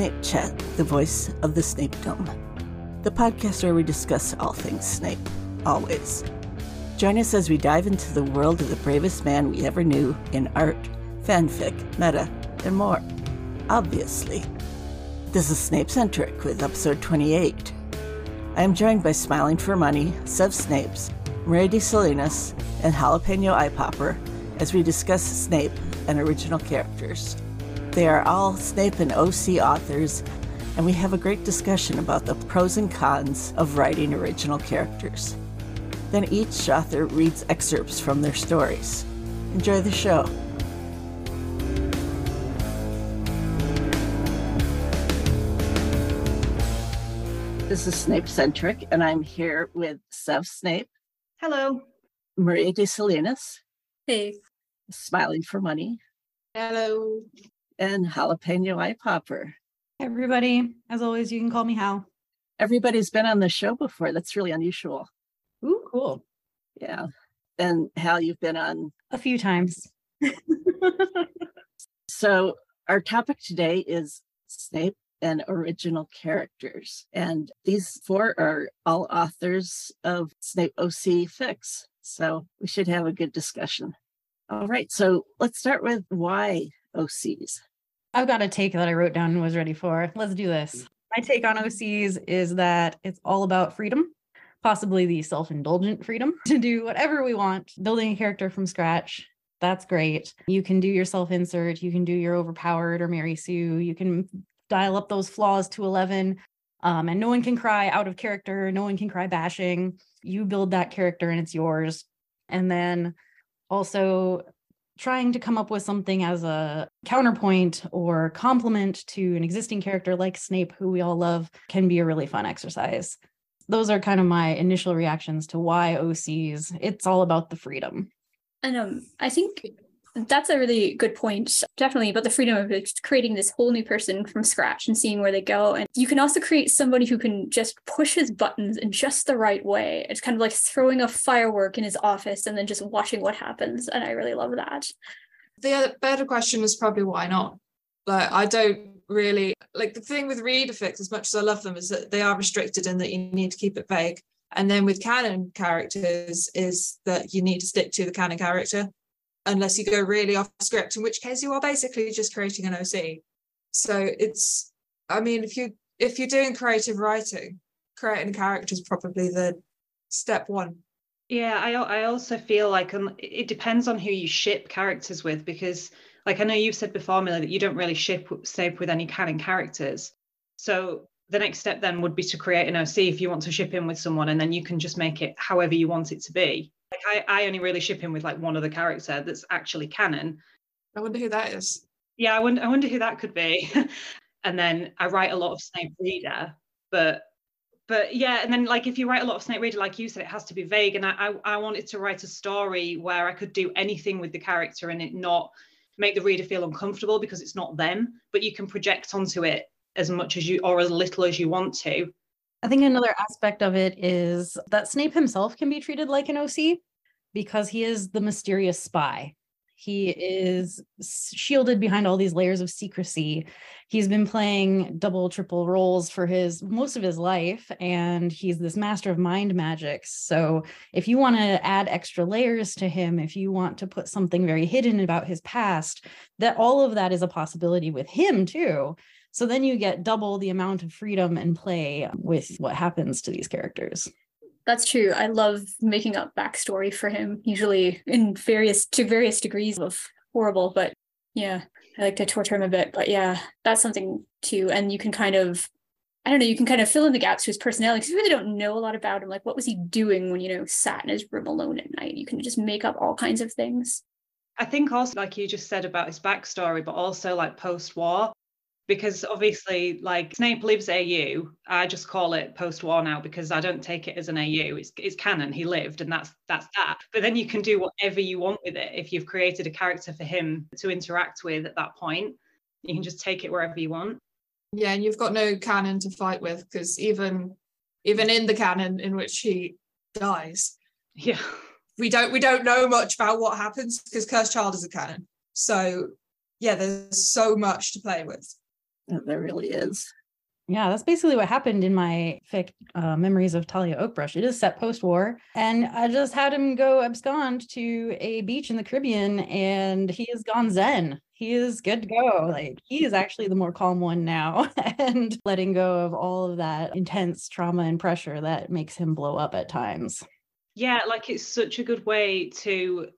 The voice of the Snape Dome, the podcast where we discuss all things Snape, always. Join us as we dive into the world of the bravest man we ever knew in art, fanfic, meta, and more. Obviously. This is Snape Centric with episode 28. I am joined by Smiling for Money, Sev Snapes, Maria de Salinas, and Jalapeno Eye Popper as we discuss Snape and original characters. They are all Snape and OC authors, and we have a great discussion about the pros and cons of writing original characters. Then each author reads excerpts from their stories. Enjoy the show. This is Snape Centric, and I'm here with Sev Snape. Hello. Maria de Salinas. Hey. Smiling for Money. Hello and Jalapeno Eye Popper. everybody. As always, you can call me Hal. Everybody's been on the show before. That's really unusual. Ooh, cool. Yeah. And Hal, you've been on a few times. so, our topic today is Snape and original characters. And these four are all authors of Snape OC fics. So, we should have a good discussion. All right. So, let's start with why OCs. I've got a take that I wrote down and was ready for. Let's do this. My take on OCs is that it's all about freedom, possibly the self indulgent freedom to do whatever we want. Building a character from scratch, that's great. You can do your self insert, you can do your overpowered or Mary Sue, you can dial up those flaws to 11. Um, and no one can cry out of character, no one can cry bashing. You build that character and it's yours. And then also trying to come up with something as a counterpoint or complement to an existing character like Snape, who we all love, can be a really fun exercise. Those are kind of my initial reactions to why OCs. It's all about the freedom. And um, I think that's a really good point definitely about the freedom of creating this whole new person from scratch and seeing where they go. And you can also create somebody who can just push his buttons in just the right way. It's kind of like throwing a firework in his office and then just watching what happens and i really love that. The better question is probably why not? Like i don't really like the thing with reader fics as much as i love them is that they are restricted and that you need to keep it vague. And then with canon characters is that you need to stick to the canon character unless you go really off script, in which case you are basically just creating an OC. So it's, I mean, if you if you're doing creative writing, creating a character is probably the step one. Yeah, I I also feel like um, it depends on who you ship characters with because, like I know you've said before, Millie, that you don't really ship Snape with any canon characters. So the next step then would be to create an OC if you want to ship in with someone, and then you can just make it however you want it to be. Like I, I only really ship him with like one other character that's actually canon. I wonder who that is. Yeah, I wonder I wonder who that could be. and then I write a lot of Snape Reader, but but yeah, and then like if you write a lot of Snape Reader, like you said, it has to be vague. And I, I, I wanted to write a story where I could do anything with the character and it not make the reader feel uncomfortable because it's not them, but you can project onto it as much as you or as little as you want to. I think another aspect of it is that Snape himself can be treated like an OC because he is the mysterious spy. He is shielded behind all these layers of secrecy. He's been playing double, triple roles for his most of his life, and he's this master of mind magic. So, if you want to add extra layers to him, if you want to put something very hidden about his past, that all of that is a possibility with him too. So then you get double the amount of freedom and play with what happens to these characters. That's true. I love making up backstory for him, usually in various to various degrees of horrible, but yeah, I like to torture him a bit. But yeah, that's something too. And you can kind of I don't know, you can kind of fill in the gaps to his personality because you really don't know a lot about him. Like, what was he doing when, you know, sat in his room alone at night? You can just make up all kinds of things. I think also, like you just said about his backstory, but also like post war, because obviously like Snape lives AU. I just call it post-war now because I don't take it as an AU. It's it's canon. He lived and that's that's that. But then you can do whatever you want with it if you've created a character for him to interact with at that point. You can just take it wherever you want. Yeah, and you've got no canon to fight with because even even in the canon in which he dies, yeah, we don't we don't know much about what happens because Cursed Child is a canon. So yeah, there's so much to play with. There really is. Yeah, that's basically what happened in my fic uh, Memories of Talia Oakbrush. It is set post war. And I just had him go abscond to a beach in the Caribbean and he has gone zen. He is good to go. Like he is actually the more calm one now and letting go of all of that intense trauma and pressure that makes him blow up at times. Yeah, like it's such a good way to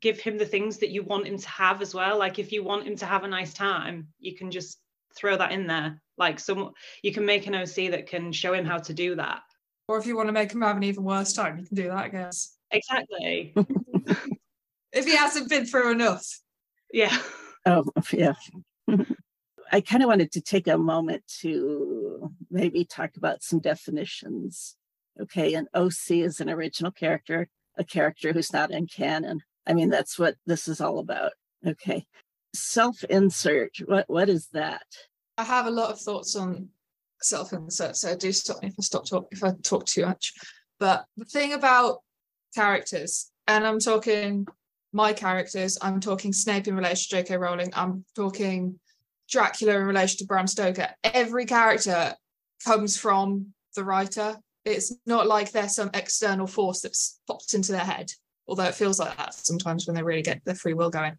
give him the things that you want him to have as well. Like if you want him to have a nice time, you can just throw that in there. Like some, you can make an OC that can show him how to do that. Or if you want to make him have an even worse time, you can do that, I guess. Exactly. if he hasn't been through enough. Yeah. Oh, yeah. I kind of wanted to take a moment to maybe talk about some definitions. Okay, an OC is an original character, a character who's not in canon. I mean, that's what this is all about. Okay. Self insert, what, what is that? I have a lot of thoughts on self insert, so do stop me if I stop talk if I talk too much. But the thing about characters, and I'm talking my characters, I'm talking Snape in relation to J.K. Rowling, I'm talking Dracula in relation to Bram Stoker. Every character comes from the writer. It's not like there's some external force that's popped into their head, although it feels like that sometimes when they really get their free will going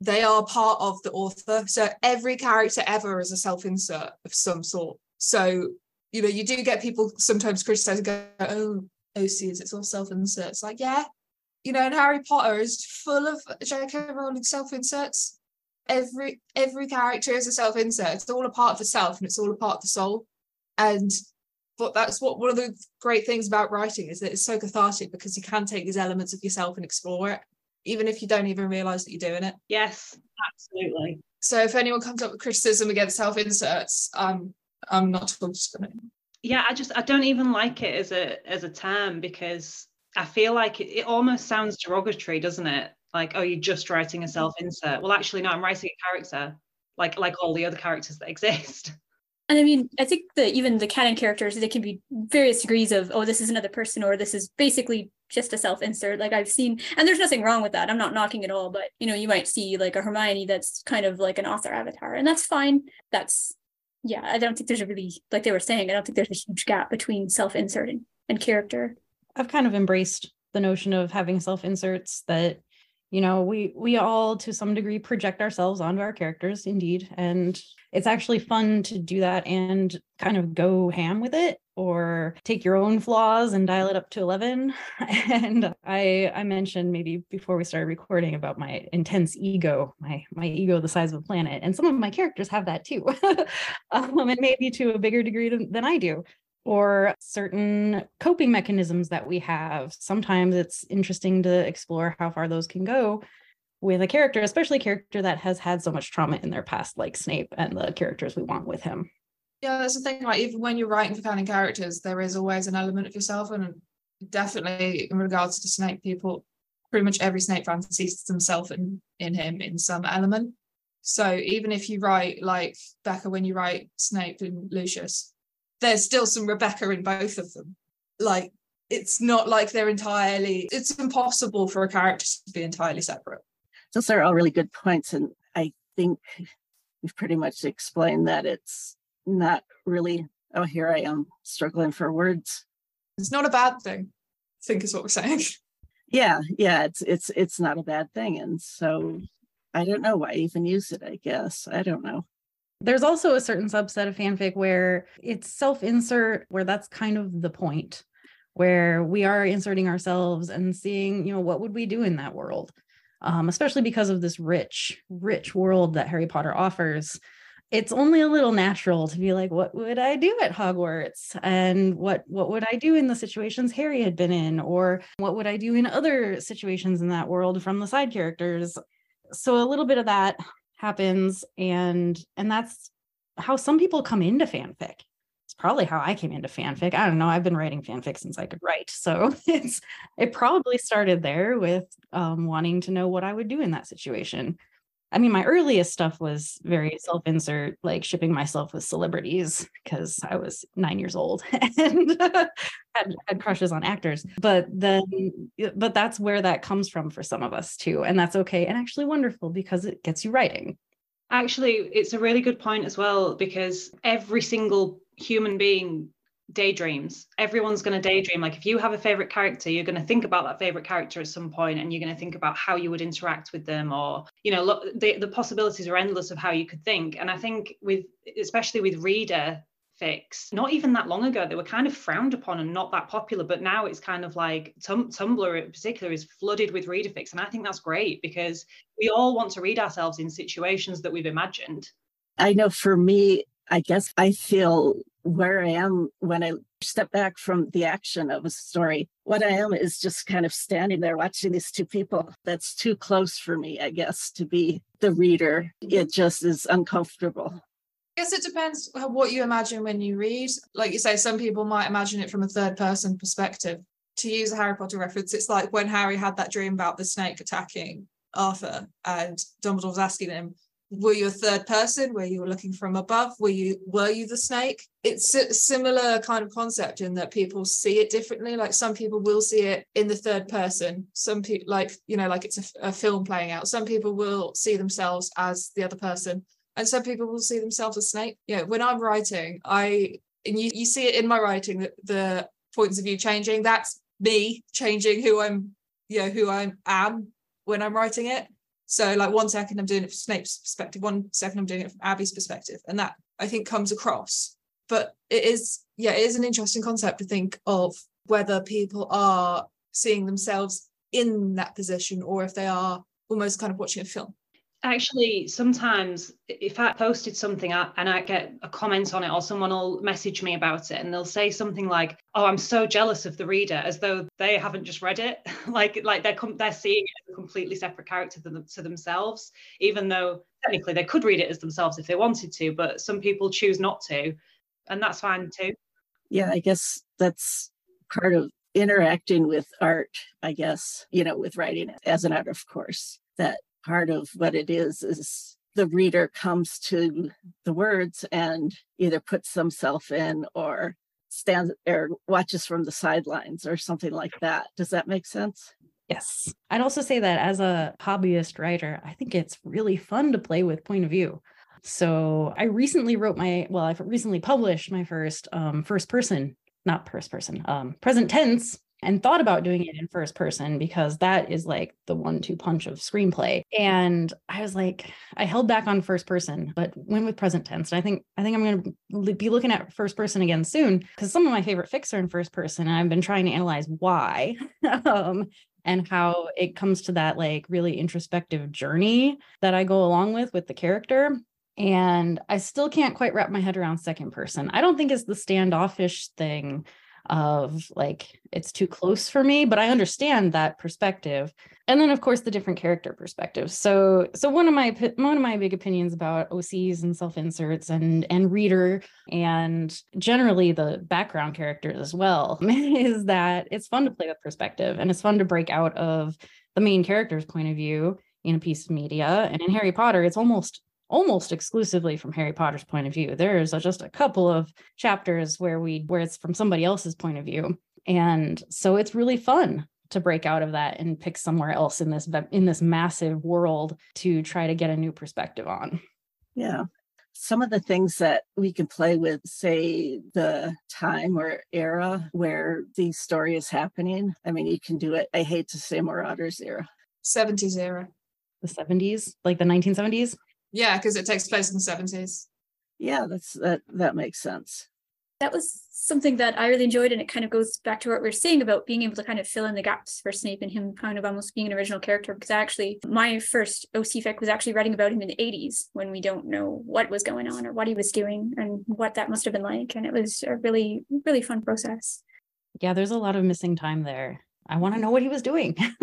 they are part of the author. So every character ever is a self-insert of some sort. So, you know, you do get people sometimes criticizing, go, oh, OCs, it's all self-inserts. Like, yeah, you know, and Harry Potter is full of J.K. Rowling self-inserts. Every every character is a self-insert. It's all a part of the self and it's all a part of the soul. And but that's what one of the great things about writing is that it's so cathartic because you can take these elements of yourself and explore it even if you don't even realize that you're doing it. Yes, absolutely. So if anyone comes up with criticism against self-inserts, um, I'm not just gonna. Yeah, I just I don't even like it as a as a term because I feel like it, it almost sounds derogatory, doesn't it? Like, oh, you're just writing a self-insert. Well, actually, no, I'm writing a character, like like all the other characters that exist. And I mean, I think that even the canon characters, they can be various degrees of, oh, this is another person, or this is basically just a self insert. Like I've seen, and there's nothing wrong with that. I'm not knocking at all, but you know, you might see like a Hermione that's kind of like an author avatar, and that's fine. That's, yeah, I don't think there's a really, like they were saying, I don't think there's a huge gap between self inserting and character. I've kind of embraced the notion of having self inserts that you know we we all to some degree project ourselves onto our characters indeed and it's actually fun to do that and kind of go ham with it or take your own flaws and dial it up to 11 and i i mentioned maybe before we started recording about my intense ego my my ego the size of a planet. And some of my characters have that too. Um, and maybe to a bigger degree than, than i do. Or certain coping mechanisms that we have. Sometimes it's interesting to explore how far those can go with a character, especially a character that has had so much trauma in their past, like Snape and the characters we want with him. Yeah, that's the thing. Like even when you're writing for canon characters, there is always an element of yourself, and definitely in regards to Snape, people pretty much every Snape fan sees themselves in in him in some element. So even if you write like Becca, when you write Snape and Lucius, there's still some Rebecca in both of them. Like it's not like they're entirely it's impossible for a character to be entirely separate. Those are all really good points. And I think we've pretty much explained that it's not really oh here I am struggling for words. It's not a bad thing, I think is what we're saying. Yeah, yeah, it's it's it's not a bad thing. And so I don't know why I even use it, I guess. I don't know. There's also a certain subset of fanfic where it's self insert, where that's kind of the point, where we are inserting ourselves and seeing, you know, what would we do in that world? Um, especially because of this rich, rich world that Harry Potter offers. It's only a little natural to be like, what would I do at Hogwarts? And what what would I do in the situations Harry had been in? Or what would I do in other situations in that world from the side characters? So a little bit of that happens and and that's how some people come into fanfic probably how i came into fanfic i don't know i've been writing fanfic since i could write so it's it probably started there with um, wanting to know what i would do in that situation I mean, my earliest stuff was very self insert, like shipping myself with celebrities because I was nine years old and had, had crushes on actors. But then, but that's where that comes from for some of us too. And that's okay and actually wonderful because it gets you writing. Actually, it's a really good point as well because every single human being daydreams. Everyone's going to daydream. Like if you have a favorite character, you're going to think about that favorite character at some point and you're going to think about how you would interact with them or, you know, look, the, the possibilities are endless of how you could think. And I think with, especially with reader fics, not even that long ago, they were kind of frowned upon and not that popular. But now it's kind of like Tum- Tumblr in particular is flooded with reader fics. And I think that's great because we all want to read ourselves in situations that we've imagined. I know for me, I guess I feel where I am when I step back from the action of a story. What I am is just kind of standing there watching these two people. That's too close for me, I guess, to be the reader. It just is uncomfortable. I guess it depends what you imagine when you read. Like you say, some people might imagine it from a third person perspective. To use a Harry Potter reference, it's like when Harry had that dream about the snake attacking Arthur, and Dumbledore was asking him, were you a third person? Where you were looking from above? Were you were you the snake? It's a similar kind of concept in that people see it differently. Like some people will see it in the third person. Some people like you know like it's a, a film playing out. Some people will see themselves as the other person and some people will see themselves as snake. Yeah when i'm writing i and you, you see it in my writing that the points of view changing. That's me changing who i'm you know who i am when i'm writing it so like one second I'm doing it from Snape's perspective, one second I'm doing it from Abby's perspective. And that I think comes across. But it is, yeah, it is an interesting concept to think of whether people are seeing themselves in that position or if they are almost kind of watching a film actually sometimes if i posted something and i get a comment on it or someone will message me about it and they'll say something like oh i'm so jealous of the reader as though they haven't just read it. Like like they're they're seeing it as a completely separate character to, to themselves even though technically they could read it as themselves if they wanted to but some people choose not to and that's fine too. Yeah i guess that's part of interacting with art i guess you know with writing as an art of course that part of what it is is the reader comes to the words and either puts themselves in or stands or watches from the sidelines or something like that. Does that make sense? Yes. I'd also say that as a hobbyist writer, I think it's really fun to play with point of view. So I recently wrote my, well, I've recently published my first um, first person, not first person, um, present tense and thought about doing it in first person because that is like the one two punch of screenplay. And i was like i held back on first person but went with present tense. And i think i think i'm going to be looking at first person again soon because some of my favorite fics are in first person and i've been trying to analyze why um, and how it comes to that like really introspective journey that i go along with with the character. And I still can't quite wrap my head around second person. I don't think it's the standoffish thing of like it's too close for me but i understand that perspective. And then of course the different character perspectives. So so one of my one of my big opinions about ocs and self inserts and and reader and generally the background characters as well is that it's fun to play with perspective and it's fun to break out of the main character's point of view in a piece of media. And in harry potter it's almost almost exclusively from Harry Potter's point of view. There's a, just a couple of chapters where we where it's from somebody else's point of view. And so it's really fun to break out of that and pick somewhere else in this in this massive world to try to get a new perspective on. Yeah. Some of the things that we can play with, say the time or era where the story is happening. I mean, you can do it. I hate to say Marauders era. 70s era. The 70s, like the 1970s? Yeah, because it takes place in the 70s. Yeah, that's that that makes sense. That was something that I really enjoyed, and it kind of goes back to what we are saying about being able to kind of fill in the gaps for Snape and him kind of almost being an original character. Because actually, my first OC fic was actually writing about him in the 80s when we don't know what was going on or what he was doing and what that must have been like. And it was a really, really fun process. Yeah, there's a lot of missing time there. I want to know what he was doing.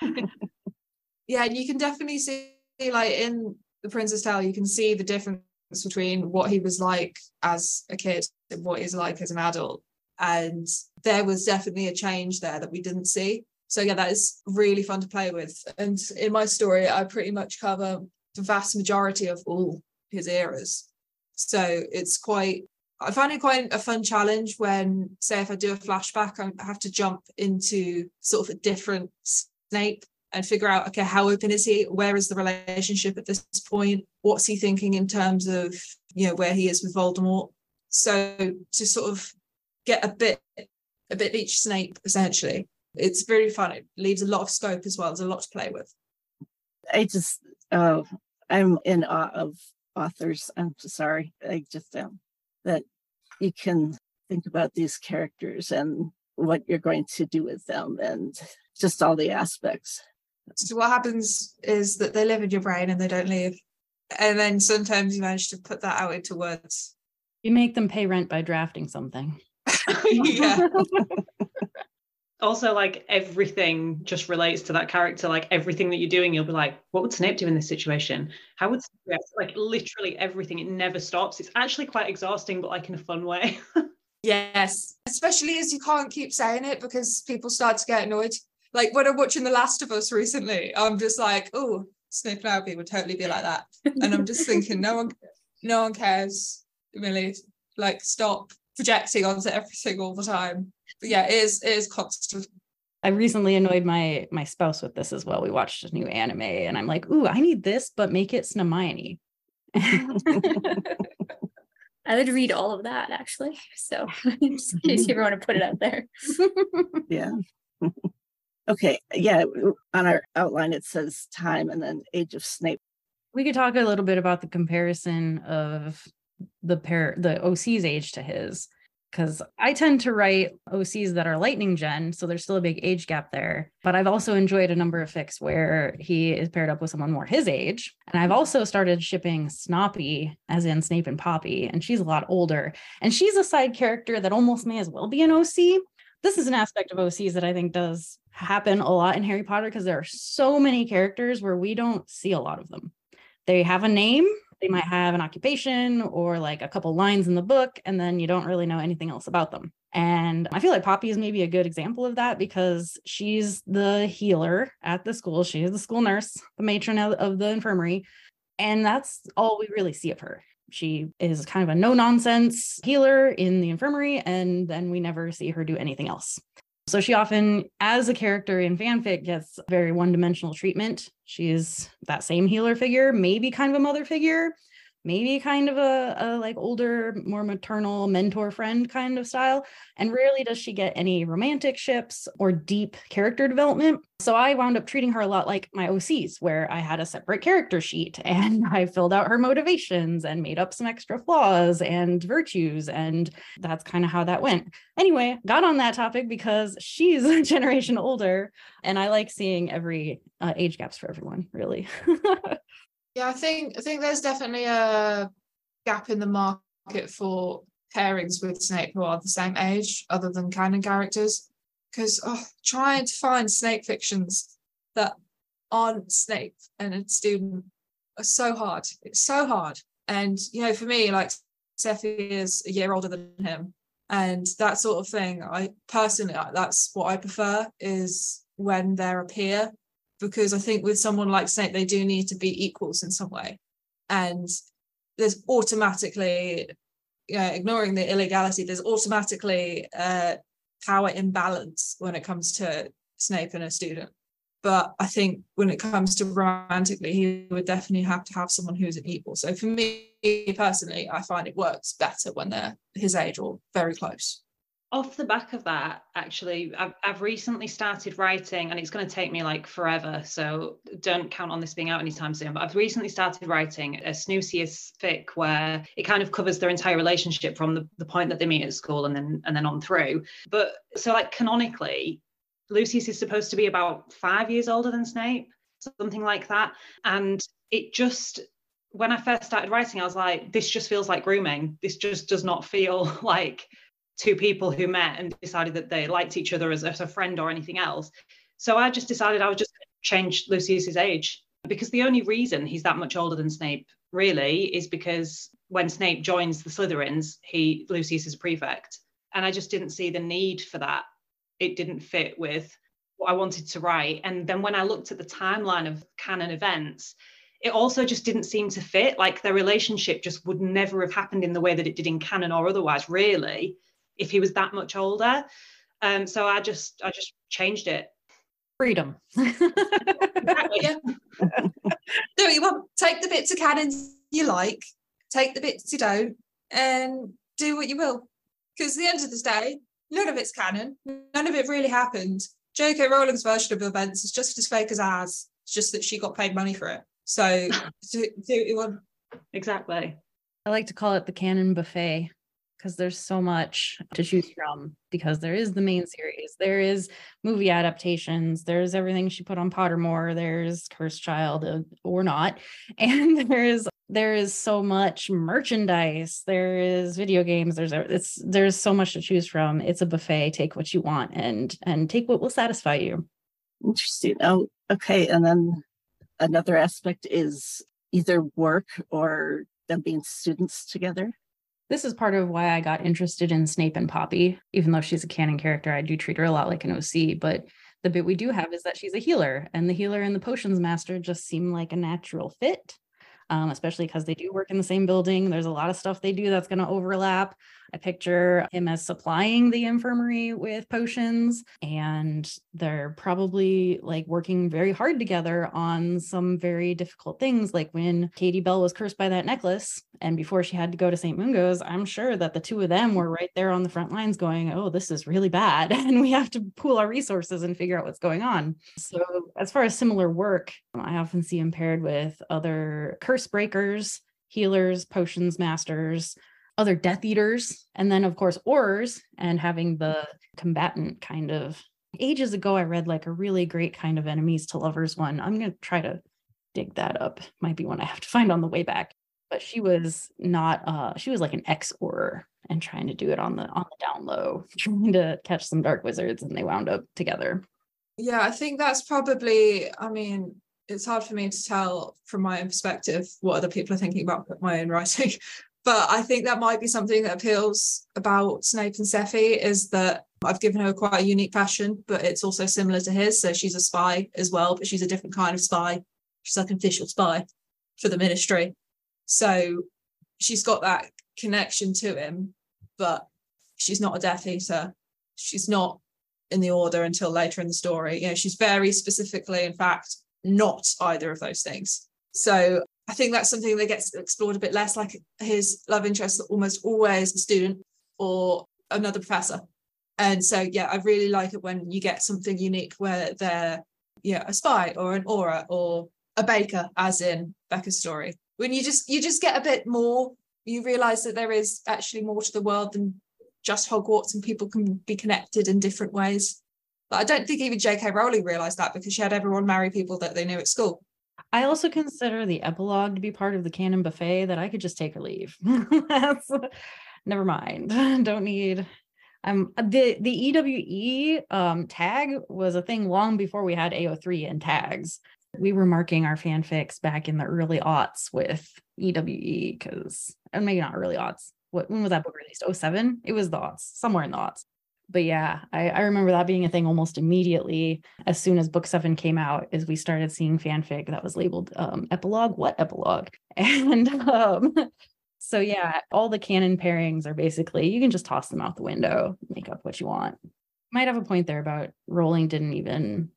yeah, and you can definitely see like in the Prince's Tale, you can see the difference between what he was like as a kid and what he's like as an adult. And there was definitely a change there that we didn't see. So yeah, that is really fun to play with. And in my story, I pretty much cover the vast majority of all his eras. So it's quite I find it quite a fun challenge when, say, if I do a flashback, I have to jump into sort of a different Snape and figure out okay how open is he? Where is the relationship at this point? What's he thinking in terms of you know where he is with voldemort? So to sort of get a bit a bit each snape essentially. It's very fun. It leaves a lot of scope as well. There's a lot to play with. I just, uh, I'm in awe of authors. I'm sorry. I just am that you can think about these characters and what you're going to do with them and just all the aspects. So what happens is that they live in your brain and they don't leave. And then sometimes you manage to put that out into words. You make them pay rent by drafting something. yeah. Also like everything just relates to that character. Like everything that you're doing you'll be like what would snape do in this situation? How would snape react? like literally everything. It never stops. It's actually quite exhausting but like in a fun way. Yes, especially as you can't keep saying it because people start to get annoyed. Like when I'm watching The Last of Us recently, I'm just like, oh, Snape and Albie would totally be like that, and I'm just thinking, no one, no one cares, really. Like, stop projecting onto everything all the time. But yeah, it is, it is constant. I recently annoyed my my spouse with this as well. We watched a new anime and I'm like, ooh, I need this, but make it Snamione. I would read all of that actually. So just in case you ever want to put it out there. Yeah. Okay. Yeah. On our outline, it says time and then age of Snape. we could talk a little bit about the comparison of the pair the OC's age to his because I tend to write OCs that are lightning gen, so there's still a big age gap there. But I've also enjoyed a number of fics where he is paired up with someone more his age. And I've also started shipping Snoppy, as in Snape and Poppy, and she's a lot older. And she's a side character that almost may as well be an OC. This is an aspect of OCs that I think does happen a lot in Harry Potter because there are so many characters where we don't see a lot of them. They have a name, they might have an occupation or like a couple lines in the book, and then you don't really know anything else about them. And I feel like Poppy is maybe a good example of that because she's the healer at the school. She is the school nurse, the matron of, the infirmary. And that's all we really see of her. She is kind of a no nonsense healer in the infirmary, and then we never see her do anything else. So she often, as a character in fanfic, gets very one dimensional treatment. She's that same healer figure, maybe kind of a mother figure, maybe kind of a, a like older, more maternal mentor friend kind of style. And rarely does she get any romantic ships or deep character development. So I wound up treating her a lot like my OCs, where I had a separate character sheet and I filled out her motivations and made up some extra flaws and virtues. And that's kind of how that went. Anyway, got on that topic because she's a generation older and I like seeing every uh, age gaps for everyone, really. Yeah, I think I think there's definitely a gap in the market for pairings with Snape who are the same age, other than canon characters. Because oh, trying to find Snape fictions that aren't Snape and a student are so hard. It's so hard. And you know, for me, like Seffi is a year older than him, and that sort of thing. I personally, that's what I prefer is when they're a peer because I think with someone like Snape, they do need to be equals in some way. And there's automatically, you know, ignoring the illegality, there's automatically a power imbalance when it comes to Snape and a student. But I think when it comes to romantically, he would definitely have to have someone who's an equal. So for me personally, I find it works better when they're his age or very close off the back of that actually I've, I've recently started writing and it's going to take me like forever so don't count on this being out anytime soon but i've recently started writing a snucius fic where it kind of covers their entire relationship from the, the point that they meet at school and then and then on through. But so like canonically lucius is supposed to be about five years older than snape something like that and it just when i first started writing i was like this just feels like grooming. This just does not feel like two people who met and decided that they liked each other as, as a friend or anything else. So I just decided I would just change Lucius's age because the only reason he's that much older than Snape really is because when Snape joins the Slytherins, he Lucius is a prefect, and I just didn't see the need for that. It didn't fit with what I wanted to write. And then when I looked at the timeline of canon events, it also just didn't seem to fit. Like their relationship just would never have happened in the way that it did in canon or otherwise, really if he was that much older. Um, so I just I just changed it. freedom. yeah. do what you want. Take the bits of canon you like, take the bits you don't, and do what you will. Because at the end of the day, none of it's canon. None of it really happened. J.K. Rowling's version of events is just as fake as ours. It's just that she got paid money for it. So do, do what you want. Exactly. I like to call it the canon buffet because there's so much to choose from because there is the main series there is movie adaptations there's everything she put on pottermore there's cursed child uh, or not and there's there is so much merchandise there is video games there's it's there's so much to choose from it's a buffet take what you want and and take what will satisfy you. Interesting. Oh okay and then another aspect is either work or them being students together this is part of why I got interested in Snape and Poppy. Even though she's a canon character, I do treat her a lot like an OC. But the bit we do have is that she's a healer, and the healer and the potions master just seem like a natural fit um, especially because they do work in the same building. There's a lot of stuff they do that's going to overlap. I picture him as supplying the infirmary with potions, and they're probably like working very hard together on some very difficult things. Like when Katie Bell was cursed by that necklace, and before she had to go to St. Mungo's, I'm sure that the two of them were right there on the front lines going, Oh, this is really bad. And we have to pool our resources and figure out what's going on. So, as far as similar work, I often see him paired with other curse breakers, healers, potions masters, other Death Eaters, and then of course Aurors, and having the combatant kind of. Ages ago, I read like a really great kind of enemies to lovers one. I'm gonna try to dig that up. Might be one I have to find on the way back. But she was not. uh She was like an ex Auror and trying to do it on the on the down low, trying to catch some dark wizards, and they wound up together. Yeah, I think that's probably. I mean, it's hard for me to tell from my own perspective what other people are thinking about my own writing but I think that might be something that appeals about Snape and Seffi is that I've given her quite a unique passion, but it's also similar to his. So she's a spy as well, but she's a different kind of spy. She's like an official spy for the ministry. So she's got that connection to him, but she's not a Death Eater. She's not in the order until later in the story. You know, she's very specifically, in fact, not either of those things. So I think that's something that gets explored a bit less, like his love interest almost always a student or another professor. And so, yeah, I really like it when you get something unique where they're, yeah, a spy or an Auror or a baker, as in Becca's story. When you just you just get a bit more, you realize that there is actually more to the world than just Hogwarts, and people can be connected in different ways. But I don't think even J.K. Rowling realized that because she had everyone marry people that they knew at school. I also consider the epilogue to be part of the canon buffet that I could just take or leave. That's never mind. Don't need um the the EWE um tag was a thing long before we had AO3 and tags. We were marking our fanfics back in the early aughts with EWE because and maybe not early aughts. What when was that book released? 07? It was the aughts, somewhere in the aughts but yeah, I, I, remember that being a thing almost immediately as soon as book seven came out, is we started seeing fanfic that was labeled um, epilogue. What epilogue? And um, so yeah, all the canon pairings are basically you can just toss them out the window, make up what you want. Might have a point there about Rowling didn't even.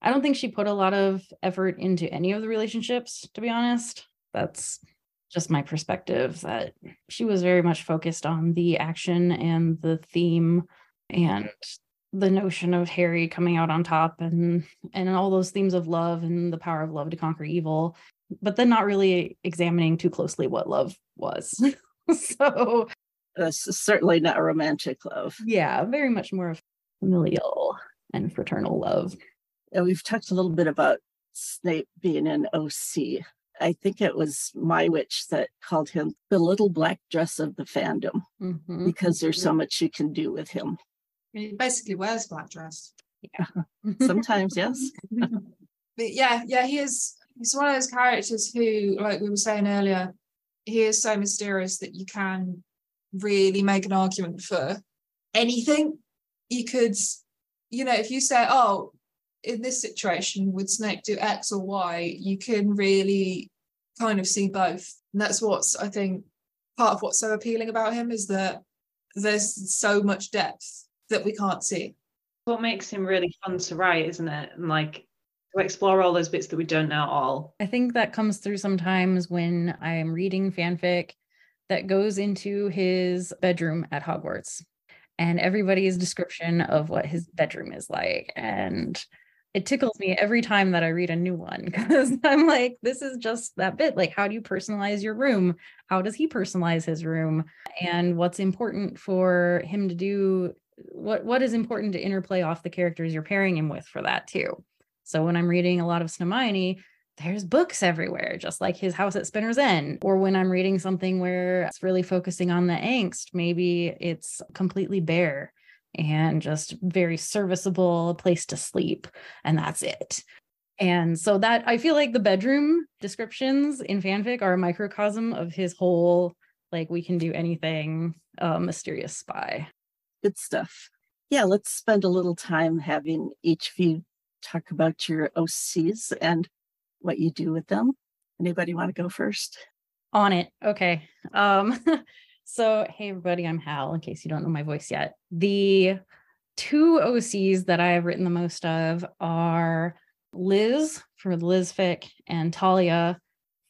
I don't think she put a lot of effort into any of the relationships, to be honest. That's just my perspective that she was very much focused on the action and the theme and the notion of Harry coming out on top and and all those themes of love and the power of love to conquer evil, but then not really examining too closely what love was. so uh, certainly not a romantic love. Yeah, very much more of familial and fraternal love. And we've talked a little bit about Snape being an OC. I think it was my witch that called him the little black dress of the fandom mm-hmm. because there's so much you can do with him. He basically wears black dress. Yeah, sometimes yes. but yeah, yeah, he is. He's one of those characters who, like we were saying earlier, he is so mysterious that you can really make an argument for anything. You could, you know, if you say, "Oh, in this situation, would Snape do X or Y?" You can really kind of see both, and that's what's I think part of what's so appealing about him is that there's so much depth that we can't see. what makes him really fun to write, isn't it? And like to explore all those bits that we don't know at all. I think that comes through sometimes when I am reading fanfic that goes into his bedroom at Hogwarts and everybody's description of what his bedroom is like. And it tickles me every time that I read a new one because I'm like, this is just that bit. Like, how do you personalize your room? How does he personalize his room? And what's important for him to do? What what is important to interplay off the characters you're pairing him with for that too? So when I'm reading a lot of Snamione, there's books everywhere, just like his house at Spinner's End. Or when I'm reading something where it's really focusing on the angst, maybe it's completely bare and just very serviceable place to sleep, and that's it. And so that I feel like the bedroom descriptions in fanfic are a microcosm of his whole like we can do anything uh, mysterious spy. Good stuff. Yeah, let's spend a little time having each of you talk about your OCs and what you do with them. Anybody want to go first? On it. Okay. Um, so hey everybody, I'm Hal, in case you don't know my voice yet. The two OCs that I have written the most of are Liz for Liz fic and Talia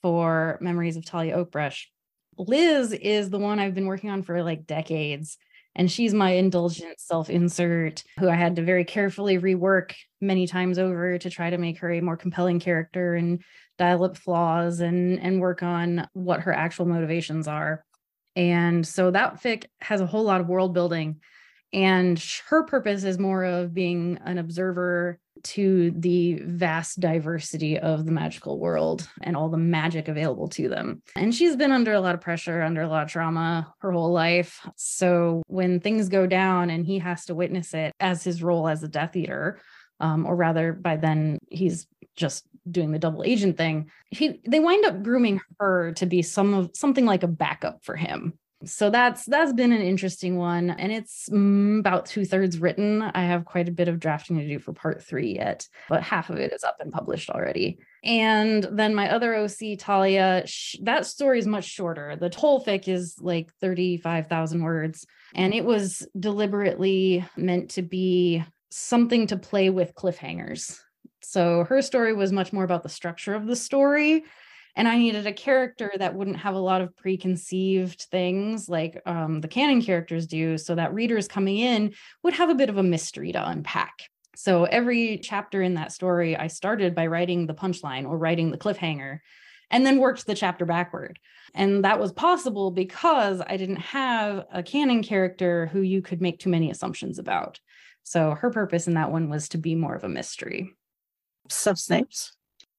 for Memories of Talia Oakbrush. Liz is the one I've been working on for like decades. And she's my indulgent self insert who I had to very carefully rework many times over to try to make her a more compelling character and dial up flaws and, and work on what her actual motivations are. And so that fic has a whole lot of world building. And her purpose is more of being an observer to the vast diversity of the magical world and all the magic available to them. And she's been under a lot of pressure, under a lot of trauma her whole life. So when things go down and he has to witness it as his role as a Death Eater, um, or rather by then he's just doing the double agent thing he they wind up grooming her to be some of something like a backup for him so that's that's been an interesting one and it's mm, about two-thirds written. I have quite a bit of drafting to do for part three yet but half of it is up and published already. And then my other oc talia sh- that story is much shorter. The whole fic is like 35000 words and it was deliberately meant to be something to play with cliffhangers. So her story was much more about the structure of the story and I needed a character that wouldn't have a lot of preconceived things like um, the canon characters do, so that readers coming in would have a bit of a mystery to unpack. So every chapter in that story, I started by writing the punchline or writing the cliffhanger and then worked the chapter backward. And that was possible because I didn't have a canon character who you could make too many assumptions about. So her purpose in that one was to be more of a mystery. Sev Snapes.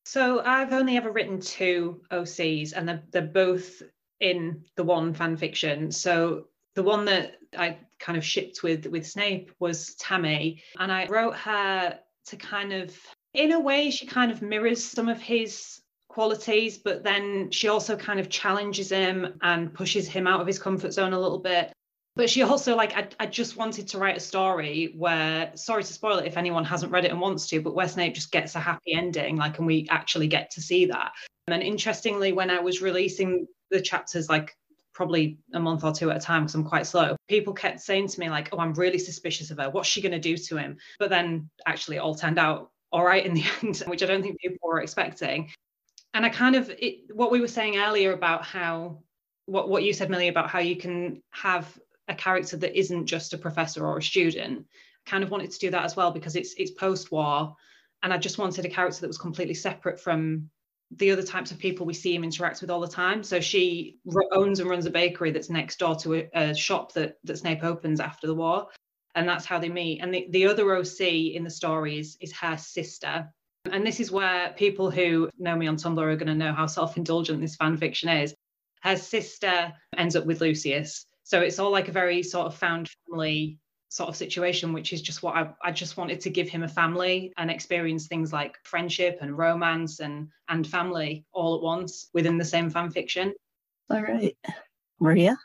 So I've only ever written two OCs, and they're, they're both in the one fan fiction. So the one that I kind of shipped with with Snape was Tammy, and I wrote her to kind of, in a way, she kind of mirrors some of his qualities, but then she also kind of challenges him and pushes him out of his comfort zone a little bit but she also like I, I just wanted to write a story where sorry to spoil it if anyone hasn't read it and wants to but where snape just gets a happy ending like and we actually get to see that. And interestingly when i was releasing the chapters like probably a month or two at a time because i'm quite slow people kept saying to me like oh i'm really suspicious of her. What's she going to do to him? But then actually it all turned out all right in the end which i don't think people were expecting. And i kind of it, what we were saying earlier about how what, what you said millie about how you can have a character that isn't just a professor or a student. I kind of wanted to do that as well because it's it's post-war, and I just wanted a character that was completely separate from the other types of people we see him interact with all the time. So she owns and runs a bakery that's next door to a, a shop that that Snape opens after the war, and that's how they meet. And the, the other OC in the story is, is her sister. And this is where people who know me on Tumblr are going to know how self-indulgent this fan fiction is. Her sister ends up with Lucius, so it's all like a very sort of found family sort of situation, which is just what I, I just wanted to give him a family and experience things like friendship and romance and and family all at once within the same fan fiction. All right. Maria?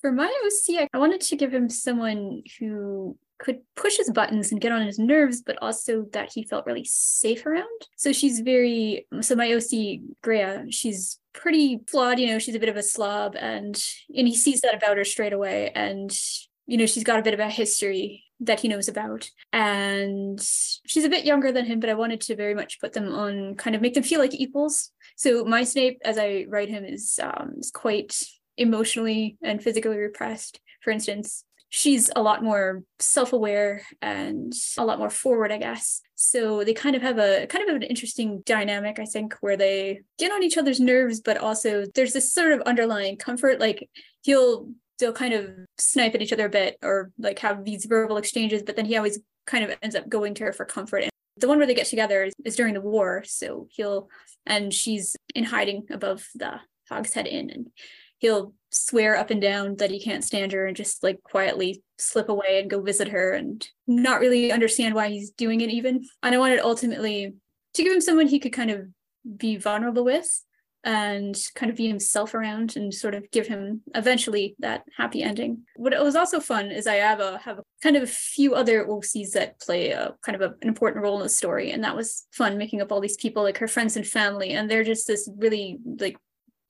For my OC, I wanted to give him someone who could push his buttons and get on his nerves, but also that he felt really safe around. So she's very, so my OC, Greya, she's pretty flawed, you know, she's a bit of a slob and and he sees that about her straight away. And, you know, she's got a bit of a history that he knows about. And she's a bit younger than him, but I wanted to very much put them on kind of make them feel like equals. So my Snape, as I write him, is um, is quite emotionally and physically repressed. For instance, she's a lot more self-aware and a lot more forward i guess. So they kind of have a kind of an interesting dynamic i think where they get on each other's nerves but also there's this sort of underlying comfort. Like he'll they'll kind of snipe at each other a bit or like have these verbal exchanges but then he always kind of ends up going to her for comfort. And the one where they get together is, is during the war. So he'll and she's in hiding above the hogshead inn and he'll swear up and down that he can't stand her and just like quietly slip away and go visit her and not really understand why he's doing it even. And I wanted ultimately to give him someone he could kind of be vulnerable with and kind of be himself around and sort of give him eventually that happy ending. What was also fun is I have a have a kind of a few other OCs that play a kind of a, an important role in the story, and that was fun making up all these people like her friends and family, and they're just this really like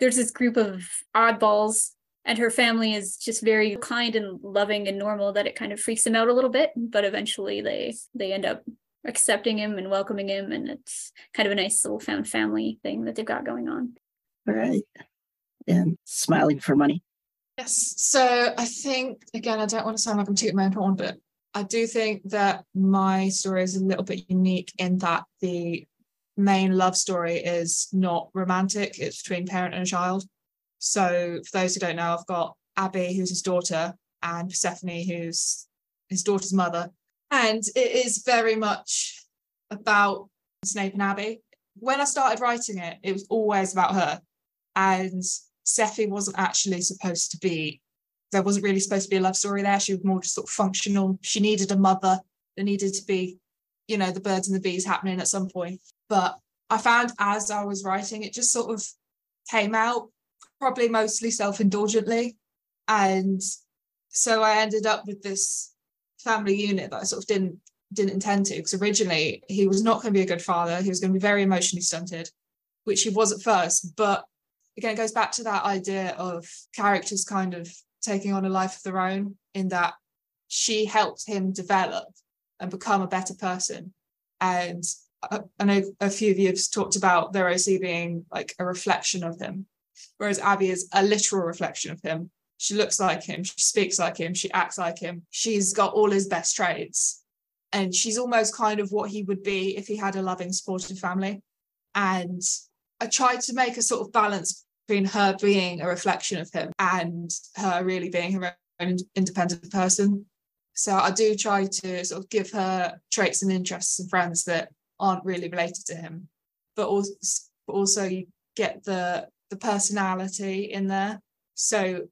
there's this group of oddballs and her family is just very kind and loving and normal that it kind of freaks them out a little bit but eventually they they end up accepting him and welcoming him and it's kind of a nice little found family thing that they've got going on. All right. And smiling for money. Yes. So i think again i don't want to sound like i'm tooting my own horn but i do think that my story is a little bit unique in that the main love story is not romantic, it's between parent and a child. So, for those who don't know, I've got Abby, who's his daughter, and Persephone, who's his daughter's mother. And it is very much about Snape and Abby. When I started writing it, it was always about her. And Sephi wasn't actually supposed to be, there wasn't really supposed to be a love story there. She was more just sort of functional. She needed a mother. There needed to be, you know, the birds and the bees happening at some point. But I found as I was writing, it just sort of came out probably mostly self indulgently. And so I ended up with this family unit that I sort of didn't didn't intend to because originally he was not going to be a good father. He was going to be very emotionally stunted which he was at first. But again it goes back to that idea of characters kind of taking on a life of their own in that she helped him develop and become a better person. And uh, I know a few of you have talked about their OC being like a reflection of him, whereas Abby is a literal reflection of him. She looks like him, she speaks like him, she acts like him. She's got all his best traits. And she's almost kind of what he would be if he had a loving, supportive family. And I tried to make a sort of balance between her being a reflection of him and her really being her own independent person. So I do try to sort of give her traits and interests and friends that aren't really related to him but also, but also you get the the personality in there so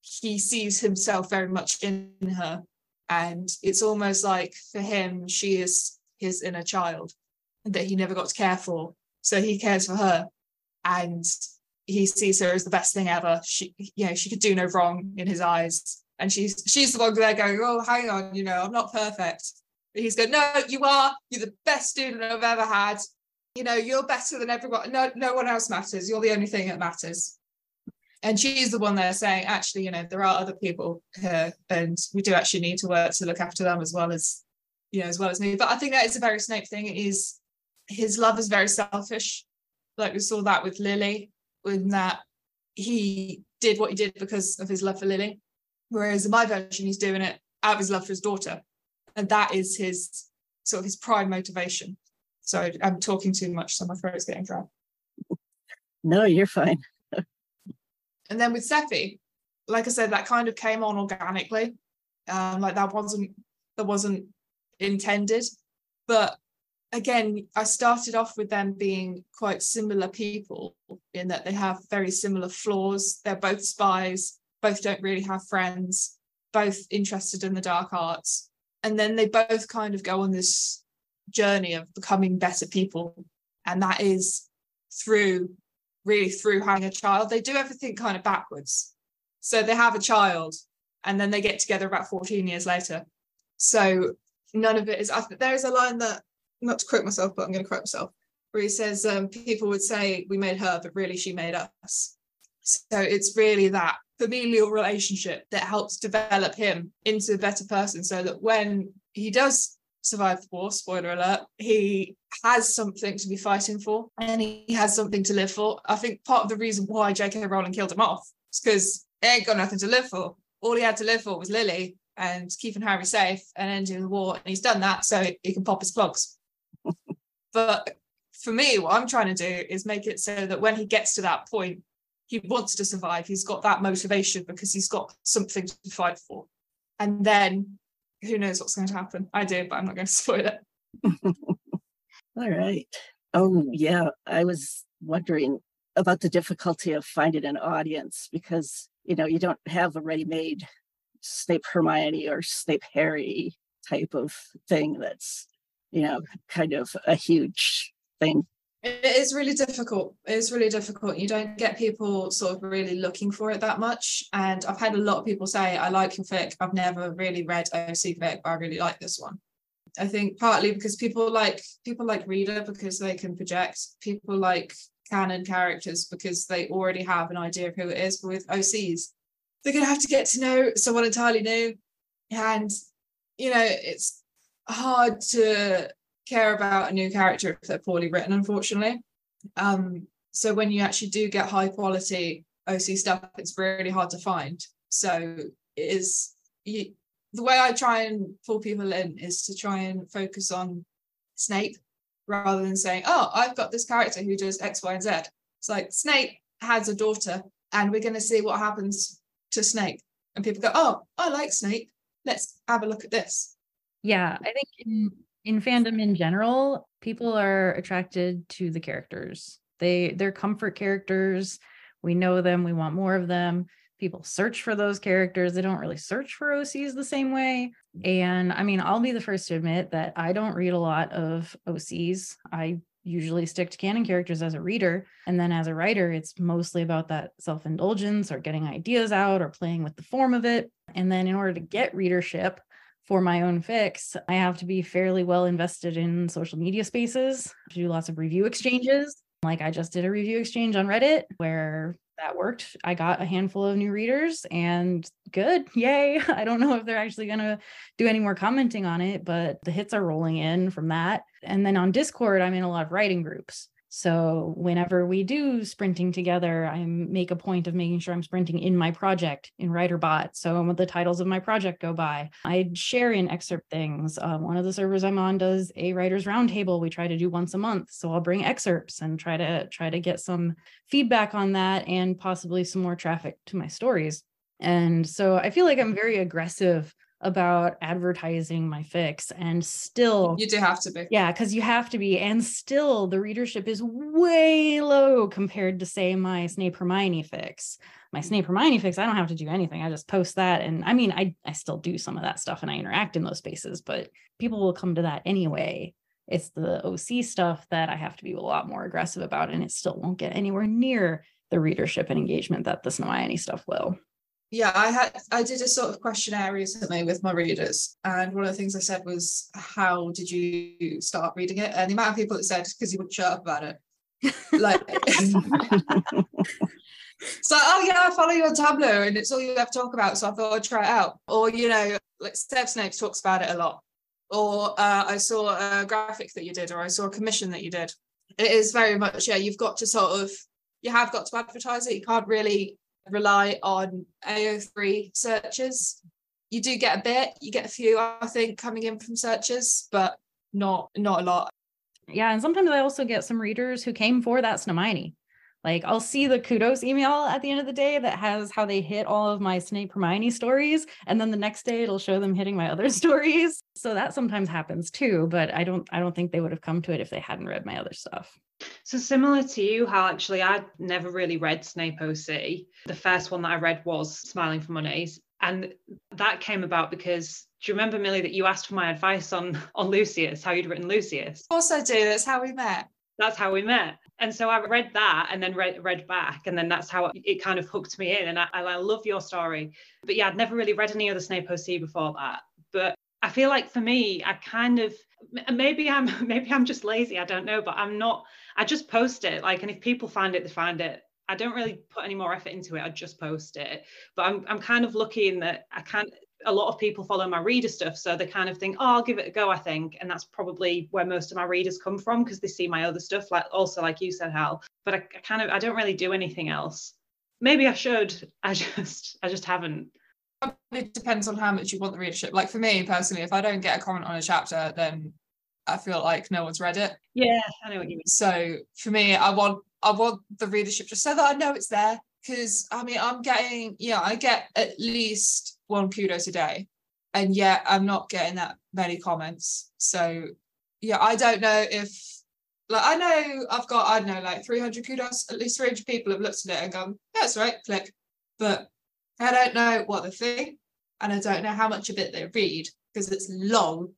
he sees himself very much in her and it's almost like for him she is his inner child that he never got to care for so he cares for her and he sees her as the best thing ever she you know she could do no wrong in his eyes and she's she's the one there going oh hang on you know i'm not perfect he's going, no, you are. You're the best student I've ever had. You know, you're better than everyone. No, no one else matters. You're the only thing that matters. And she's the one there saying, actually, you know, there are other people here, and we do actually need to work to look after them as well as, you know, as well as me. But I think that is a very Snape thing. Is his love is very selfish. Like we saw that with Lily, in that he did what he did because of his love for Lily. Whereas in my version, he's doing it out of his love for his daughter and that is his sort of his prime motivation. So I'm talking too much, so my throat's getting dry. No, you're fine. and then with Sephi, like I said, that kind of came on organically. Um, like that wasn't that wasn't intended, but again, I started off with them being quite similar people in that they have very similar flaws. They're both spies, both don't really have friends, both interested in the dark arts, and then they both kind of go on this journey of becoming better people. And that is through really through having a child. They do everything kind of backwards. So they have a child and then they get together about 14 years later. So none of it is there is a line that not to quote myself but i'm going to quote myself where he says um, people would say we made her but really she made us. So it's really that familial relationship that helps develop him into a better person so that when he does survive the war, spoiler alert. He has something to be fighting for and he has something to live for. I think part of the reason why J.K. Rowling killed him off is because he ain't got nothing to live for. All he had to live for was Lily and keeping Harry safe and ending the war. And he's done that so he can pop his clogs. but for me, what I'm trying to do is make it so that when he gets to that point, he wants to survive. He's got that motivation because he's got something to fight for. And then who knows what's going to happen? I do, but I'm not going to spoil it. All right. Oh, yeah. I was wondering about the difficulty of finding an audience because, you know, you don't have a ready made Snape Hermione or Snape Harry type of thing that's, you know, kind of a huge thing. It is really difficult. It is really difficult. You don't get people sort of really looking for it that much. And I've had a lot of people say, I like your fic. I've never really read OC fic, but I really like this one. I think partly because people like people like reader because they can project. People like canon characters because they already have an idea of who it is. But with OCs, they're gonna have to get to know someone entirely new. And you know, it's hard to care about a new character if they're poorly written, unfortunately. Um, so when you actually do get high quality OC stuff, it's really hard to find. So it is you, the way I try and pull people in is to try and focus on Snape rather than saying, "Oh, I've got this character who does X, Y, and Z." It's like Snape has a daughter, and we're going to see what happens to Snape. And people go, "Oh, I like Snape. Let's have a look at this." Yeah, I think in fandom in general, people are attracted to the characters. They they're comfort characters. We know them, we want more of them. People search for those characters. They don't really search for OCs the same way. And I mean, I'll be the first to admit that I don't read a lot of OCs. I usually stick to canon characters as a reader. And then as a writer, it's mostly about that self indulgence or getting ideas out or playing with the form of it. And then in order to get readership, for my own fix, I have to be fairly well invested in social media spaces, do lots of review exchanges. Like I just did a review exchange on Reddit where that worked. I got a handful of new readers and good. Yay. I don't know if they're actually going to do any more commenting on it, but the hits are rolling in from that. And then on Discord, I'm in a lot of writing groups. So whenever we do sprinting together, I make a point of making sure I'm sprinting in my project in WriterBot. So the titles of my project go by, I share in excerpt things. Um, one of the servers I'm on does a writers roundtable. We try to do once a month. So I'll bring excerpts and try to try to get some feedback on that and possibly some more traffic to my stories. And so I feel like I'm very aggressive about advertising my fix and still you do have to be. Yeah because you have to be and still the readership is way low compared to say my snape hermione fix. My snape hermione fix i don't have to do anything i just post that and i mean i i still do some of that stuff and i interact in those spaces but people will come to that anyway. It's the oc stuff that i have to be a lot more aggressive about and it still won't get anywhere near the readership and engagement that the Hermione stuff will yeah i had i did a sort of questionnaire recently with my readers and one of the things i said was how did you start reading it? And the amount of people that said because you wouldn't shut up about it. Like so oh yeah i follow you on tumblr and it's all you have to talk about so i thought i'd try it out. Or you know like Sev Snapes talks about it a lot. Or uh, i saw a graphic that you did or i saw a commission that you did. It is very much yeah you've got to sort of you have got to advertise it. You can't really rely on AO3 searches. You do get a bit, you get a few, I think, coming in from searches, but not not a lot. Yeah, and sometimes I also get some readers who came for that Snamione. Like I'll see the kudos email at the end of the day that has how they hit all of my Snape Hermione stories, and then the next day it'll show them hitting my other stories. So that sometimes happens too, but I don't I don't think they would have come to it if they hadn't read my other stuff. So similar to you, how actually I'd never really read Snape OC. The first one that I read was Smiling for Money's. And that came about because do you remember Millie that you asked for my advice on on Lucius, how you'd written Lucius? Of course I do. That's how we met. That's how we met. And so I read that and then read read back, and then that's how it kind of hooked me in. And I, I love your story. But yeah, I'd never really read any other Snape OC before that. But I feel like for me, I kind of maybe I'm maybe I'm just lazy. I don't know, but I'm not. I just post it like, and if people find it, they find it. I don't really put any more effort into it. I just post it. But I'm I'm kind of lucky in that I can't a lot of people follow my reader stuff so they kind of think oh i'll give it a go i think. And that's probably where most of my readers come from because they see my other stuff like also like you said hal. But I, I, kind of i don't really do anything else. Maybe i should. I just i just haven't. It depends on how much you want the readership. Like for me personally if i don't get a comment on a chapter then i feel like no one's read it. Yeah i know what you mean. So for me i want i want the readership just so that i know it's there because I mean, I'm getting, yeah, I get at least one kudos a day, and yet I'm not getting that many comments. So, yeah, I don't know if, like, I know I've got, I don't know, like 300 kudos, at least 300 people have looked at it and gone, yeah, that's right, click. But I don't know what they think, and I don't know how much of it they read because it's long.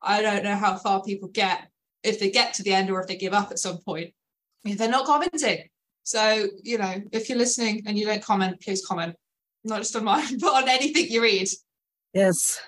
I don't know how far people get if they get to the end or if they give up at some point. If they're not commenting, so, you know, if you're listening and you don't comment, please comment, not just on mine, but on anything you read. Yes.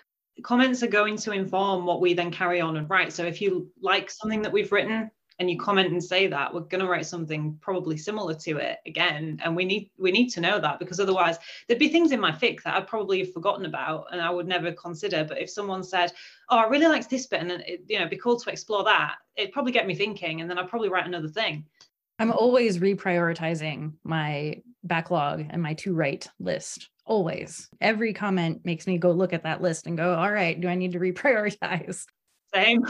Comments are going to inform what we then carry on and write. So if you like something that we've written and you comment and say that, we're going to write something probably similar to it again. And we need we need to know that because otherwise there'd be things in my fic that I'd probably have forgotten about and I would never consider. But if someone said, "Oh, I really liked this bit," and it, you know, be cool to explore that, it'd probably get me thinking, and then I'd probably write another thing. I'm always reprioritizing my backlog and my to write list. Always. Every comment makes me go look at that list and go, all right, do I need to reprioritize? Same.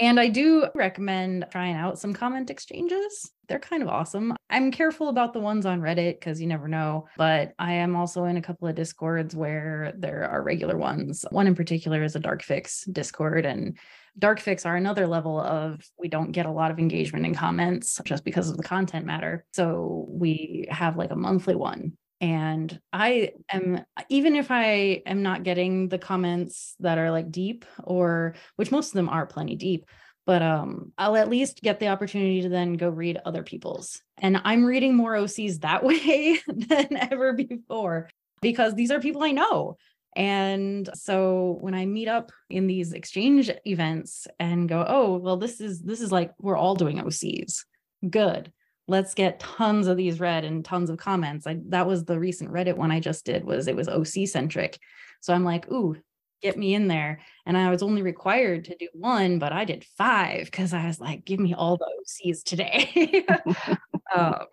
and I do recommend trying out some comment exchanges. They're kind of awesome. I'm careful about the ones on Reddit because you never know, but I am also in a couple of discords where there are regular ones. One in particular is a dark fics discord and dark fics are another level of we don't get a lot of engagement in comments just because of the content matter. So we have like a monthly one. And I am, even if I am not getting the comments that are like deep or which most of them are plenty deep, but um I'll at least get the opportunity to then go read other people's. And I'm reading more OCs that way than ever before because these are people I know. And so when I meet up in these exchange events and go, oh, well, this is this is like we're all doing OCs. Good. Let's get tons of these read and tons of comments. I, that was the recent Reddit one I just did was it was OC centric. So I'm like, ooh, get me in there. And I was only required to do one, but I did five because I was like, give me all the OCs today. um,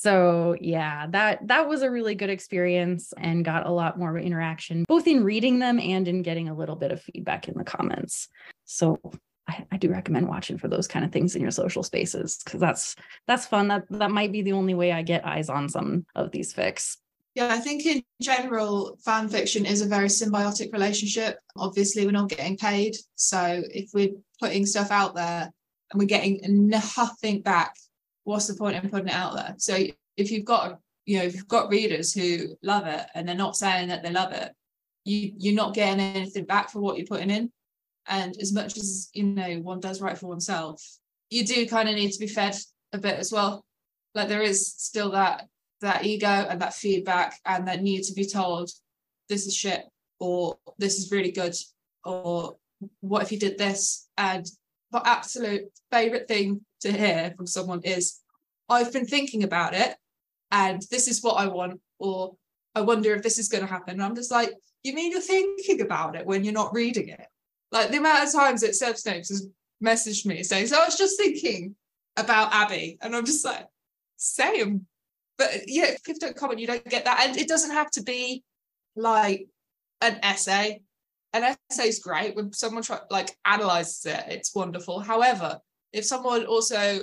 so yeah that that was a really good experience and got a lot more interaction both in reading them and in getting a little bit of feedback in the comments so I, I do recommend watching for those kind of things in your social spaces because that's that's fun that that might be the only way i get eyes on some of these fics yeah, I think in general, fan fiction is a very symbiotic relationship. Obviously, we're not getting paid. So if we're putting stuff out there and we're getting nothing back, what's the point in putting it out there? So if you've got you know if you've got readers who love it and they're not saying that they love it, you you're not getting anything back for what you're putting in. And as much as you know one does write for oneself, you do kind of need to be fed a bit as well. Like there is still that that ego and that feedback and that need to be told this is shit or this is really good or what if you did this and the absolute favorite thing to hear from someone is, I've been thinking about it and this is what I want, or I wonder if this is going to happen. And I'm just like, you mean you're thinking about it when you're not reading it? Like the amount of times that Sev Snapes has messaged me saying, So I was just thinking about Abby. And I'm just like, same. But yeah, if you don't comment, you don't get that. And it doesn't have to be like an essay. An essay is great when someone try, like analyzes it, it's wonderful. However, if someone also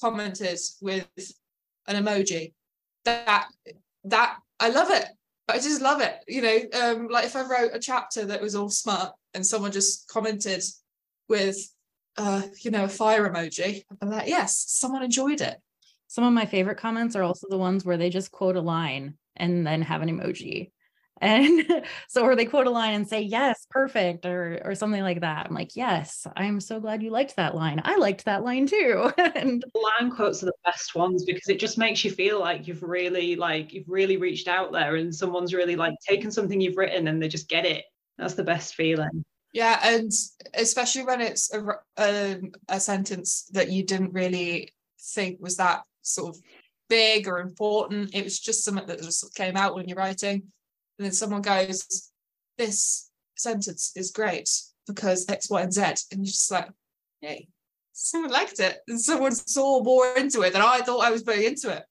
commented with an emoji, that that I love it. I just love it. You know, um, like if I wrote a chapter that was all smart and someone just commented with uh, you know, a fire emoji, I'm like, yes, someone enjoyed it. Some of my favorite comments are also the ones where they just quote a line and then have an emoji. And so, or they quote a line and say, yes, perfect, or, or something like that. I'm like, yes, I'm so glad you liked that line. I liked that line too. and line quotes are the best ones because it just makes you feel like you've really, like, you've really reached out there and someone's really like taken something you've written and they just get it. That's the best feeling. Yeah. And especially when it's a, a, um, a sentence that you didn't really think was that sort of big or important. It was just something that just came out when you're writing and then someone goes, this sentence is great because X, Y, and Z. And you're just like, hey, someone liked it. And someone saw more into it than I thought I was putting into it.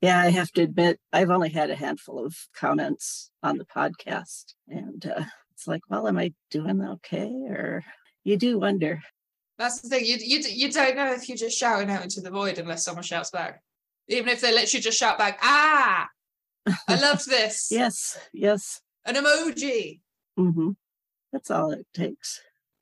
Yeah, I have to admit, I've only had a handful of comments on the podcast. And uh, it's like, well, am I doing okay? Or you do wonder. That's the thing. You, you, you don't know if you're just shouting out into the void unless someone shouts back. Even if they literally just shout back, ah, I loved this. yes, yes. An emoji. hmm That's all it takes.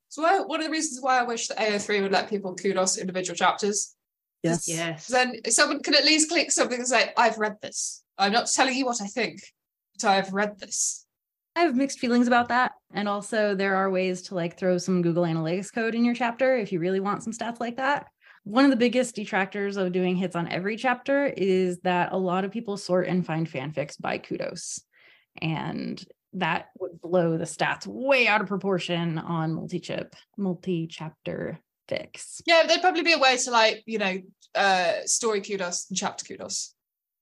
So one of the reasons why I wish that AO3 would let people kudos individual chapters. Yes. Yes. Then someone can at least click something and say, I've read this. I'm not telling you what I think, but I've read this. I have mixed feelings about that. And also, there are ways to like throw some Google Analytics code in your chapter if you really want some stats like that. One of the biggest detractors of doing hits on every chapter is that a lot of people sort and find fanfics by kudos. And that would blow the stats way out of proportion on multi-chip, multi-chapter fics. Yeah, there'd probably be a way to like, you know, uh story kudos and chapter kudos.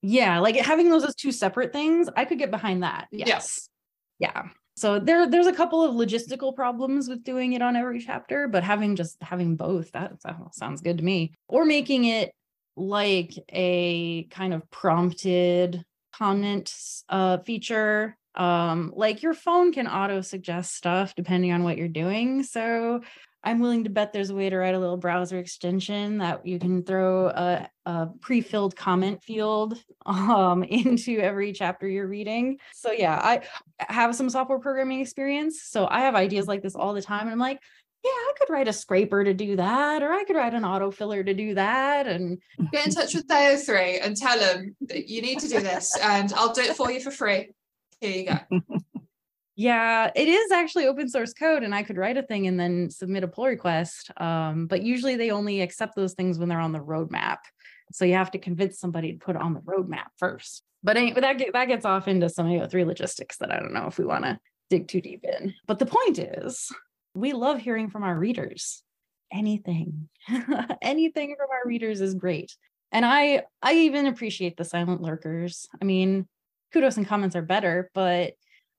Yeah, like having those as two separate things, I could get behind that. Yeah. Yes. Yeah. So there there's a couple of logistical problems with doing it on every chapter, but having just having both, that, that sounds good to me. Or making it like a kind of prompted comment uh, feature. Um, like your phone can auto suggest stuff depending on what you're doing. So I'm willing to bet there's a way to write a little browser extension that you can throw a, a pre-filled comment field um, into every chapter you're reading. So yeah, I have some software programming experience. So I have ideas like this all the time. And I'm like, yeah, I could write a scraper to do that, or I could write an autofiller to do that. And Get in touch with the AO3 and tell them that you need to do this and I'll do it for you for free. Here you go. Yeah, it is actually open source code, and I could write a thing and then submit a pull request. Um, but usually they only accept those things when they're on the roadmap. So you have to convince somebody to put it on the roadmap first. But anyway, that get, that gets off into some of the three logistics that I don't know if we want to dig too deep in. But the point is, we love hearing from our readers. Anything, anything from our readers is great. And I I even appreciate the silent lurkers. I mean, kudos and comments are better, but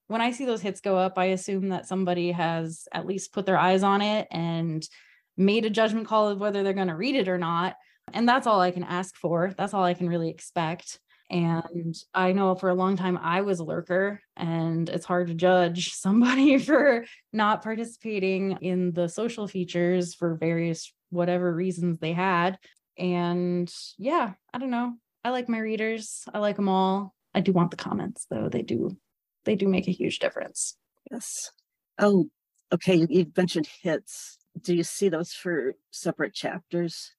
when I see those hits go up, I assume that somebody has at least put their eyes on it and made a judgment call of whether they're going to read it or not. And that's all I can ask for. That's all I can really expect. And I know for a long time I was a lurker, and it's hard to judge somebody for not participating in the social features for various whatever reasons they had. And yeah, I don't know. I like my readers, I like them all. I do want the comments, though. They do they do make a huge difference. Yes. Oh, okay. You, you mentioned hits. Do you see those for separate chapters?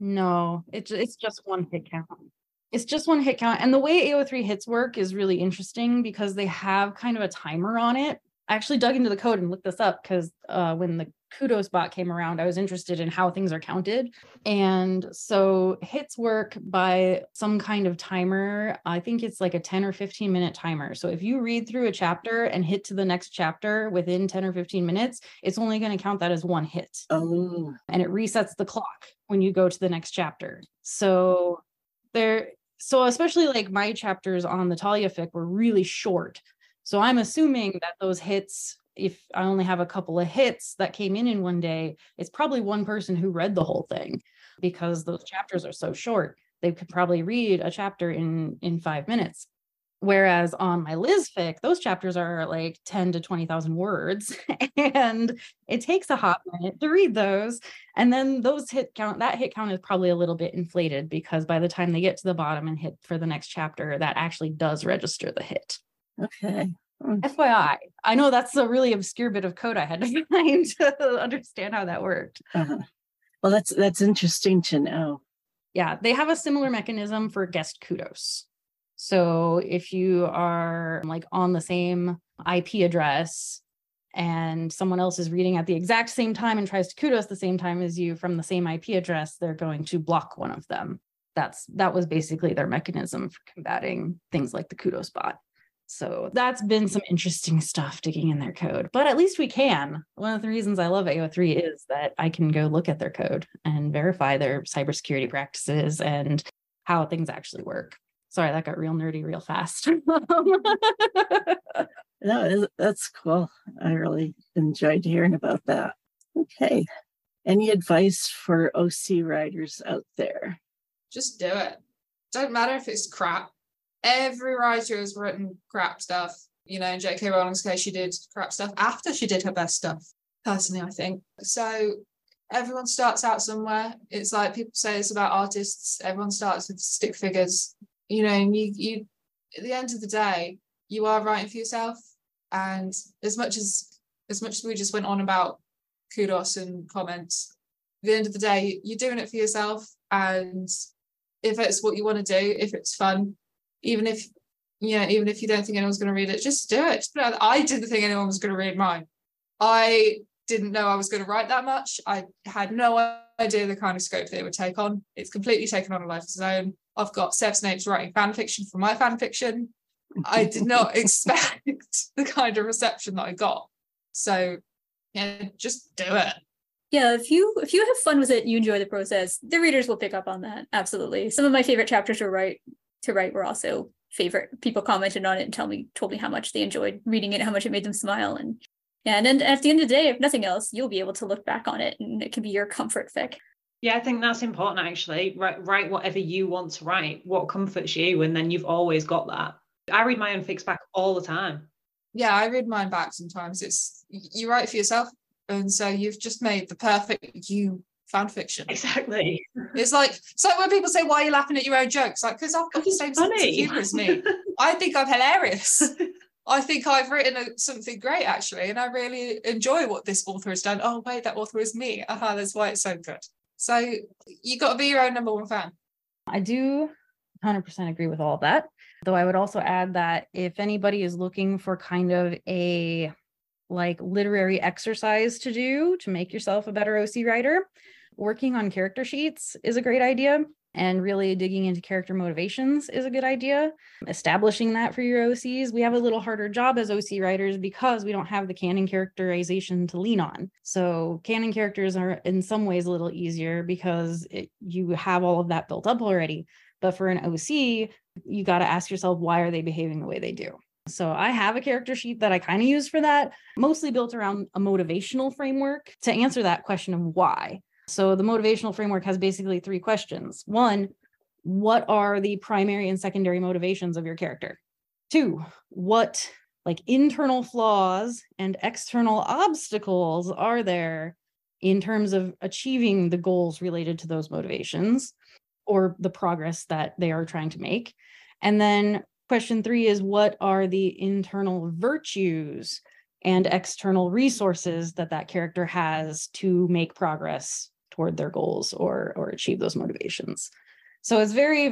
No, it's it's just one hit count. It's just one hit count. And the way AO3 hits work is really interesting because they have kind of a timer on it. I actually dug into the code and looked this up because uh, when the kudos bot came around, I was interested in how things are counted. And so hits work by some kind of timer. I think it's like a 10 or 15 minute timer. So if you read through a chapter and hit to the next chapter within 10 or 15 minutes, it's only going to count that as one hit. Oh, And it resets the clock when you go to the next chapter. So there, so especially like my chapters on the Talia fic were really short. So I'm assuming that those hits if I only have a couple of hits that came in in one day, it's probably one person who read the whole thing because those chapters are so short. They could probably read a chapter in in 5 minutes. Whereas on my Liz fic, those chapters are like 10 to 20,000 words and it takes a hot minute to read those. And then those hit count, that hit count is probably a little bit inflated because by the time they get to the bottom and hit for the next chapter, that actually does register the hit. okay. Hmm. FYI, I know that's a really obscure bit of code I had to find to understand how that worked. Uh-huh. Well, that's that's interesting to know. Yeah, they have a similar mechanism for guest kudos. So if you are like on the same IP address and someone else is reading at the exact same time and tries to kudos the same time as you from the same IP address, they're going to block one of them. That's that was basically their mechanism for combating things like the kudos bot. So that's been some interesting stuff digging in their code, but at least we can. One of the reasons I love AO3 is that I can go look at their code and verify their cybersecurity practices and how things actually work. Sorry, that got real nerdy real fast. No, that's cool. I really enjoyed hearing about that. Okay. Any advice for OC writers out there? Just do it. Don't matter if it's crap. Every writer has written crap stuff. You know, in J.K. Rowling's case, she did crap stuff after she did her best stuff, personally, I think. So everyone starts out somewhere. It's like people say it's about artists. Everyone starts with stick figures. You know, and you you at the end of the day, you are writing for yourself. And as much as as much as we just went on about kudos and comments, at the end of the day, you're doing it for yourself. And if it's what you want to do, if it's fun, even if yeah, even if you don't think anyone's going to read it, just do it. Just it I didn't think anyone was going to read mine. I didn't know I was going to write that much. I had no idea the kind of scope they would take on. It's completely taken on a life of its own. I've got Sev Snapes writing fan fiction for my fan fiction. I did not expect the kind of reception that I got. So yeah, just do it. Yeah, if you if you have fun with it, you enjoy the process, the readers will pick up on that. Absolutely. Some of my favorite chapters to write to write were also favorite. People commented on it and tell me told me how much they enjoyed reading it, how much it made them smile. And yeah, and then at the end of the day, if nothing else, you'll be able to look back on it and it can be your comfort fic. Yeah, I think that's important actually. Write, write whatever you want to write, what comforts you, and then you've always got that. I read my own fics back all the time. Yeah, I read mine back sometimes. It's you write for yourself, and so you've just made the perfect you fan fiction. Exactly. It's like so like when people say, "Why are you laughing at your own jokes?" Like, because I've got the same sense of humor as me. I think I'm hilarious. I think I've written a, something great actually, and I really enjoy what this author has done. Oh wait, that author is me. Aha, that's why it's so good. So you got to be your own number one fan. I do 100% agree with all that. Though I would also add that if anybody is looking for kind of a like literary exercise to do to make yourself a better OC writer, working on character sheets is a great idea. And really digging into character motivations is a good idea. Establishing that for your OCs. We have a little harder job as OC writers because we don't have the canon characterization to lean on. So, canon characters are in some ways a little easier because it, you have all of that built up already. But for an OC, you got to ask yourself, why are they behaving the way they do? So I have a character sheet that I kind of use for that, mostly built around a motivational framework to answer that question of why. So the motivational framework has basically three questions. One, what are the primary and secondary motivations of your character? Two, what like internal flaws and external obstacles are there in terms of achieving the goals related to those motivations or the progress that they are trying to make? And then question three is what are the internal virtues and external resources that that character has to make progress toward their goals or or achieve those motivations so it's very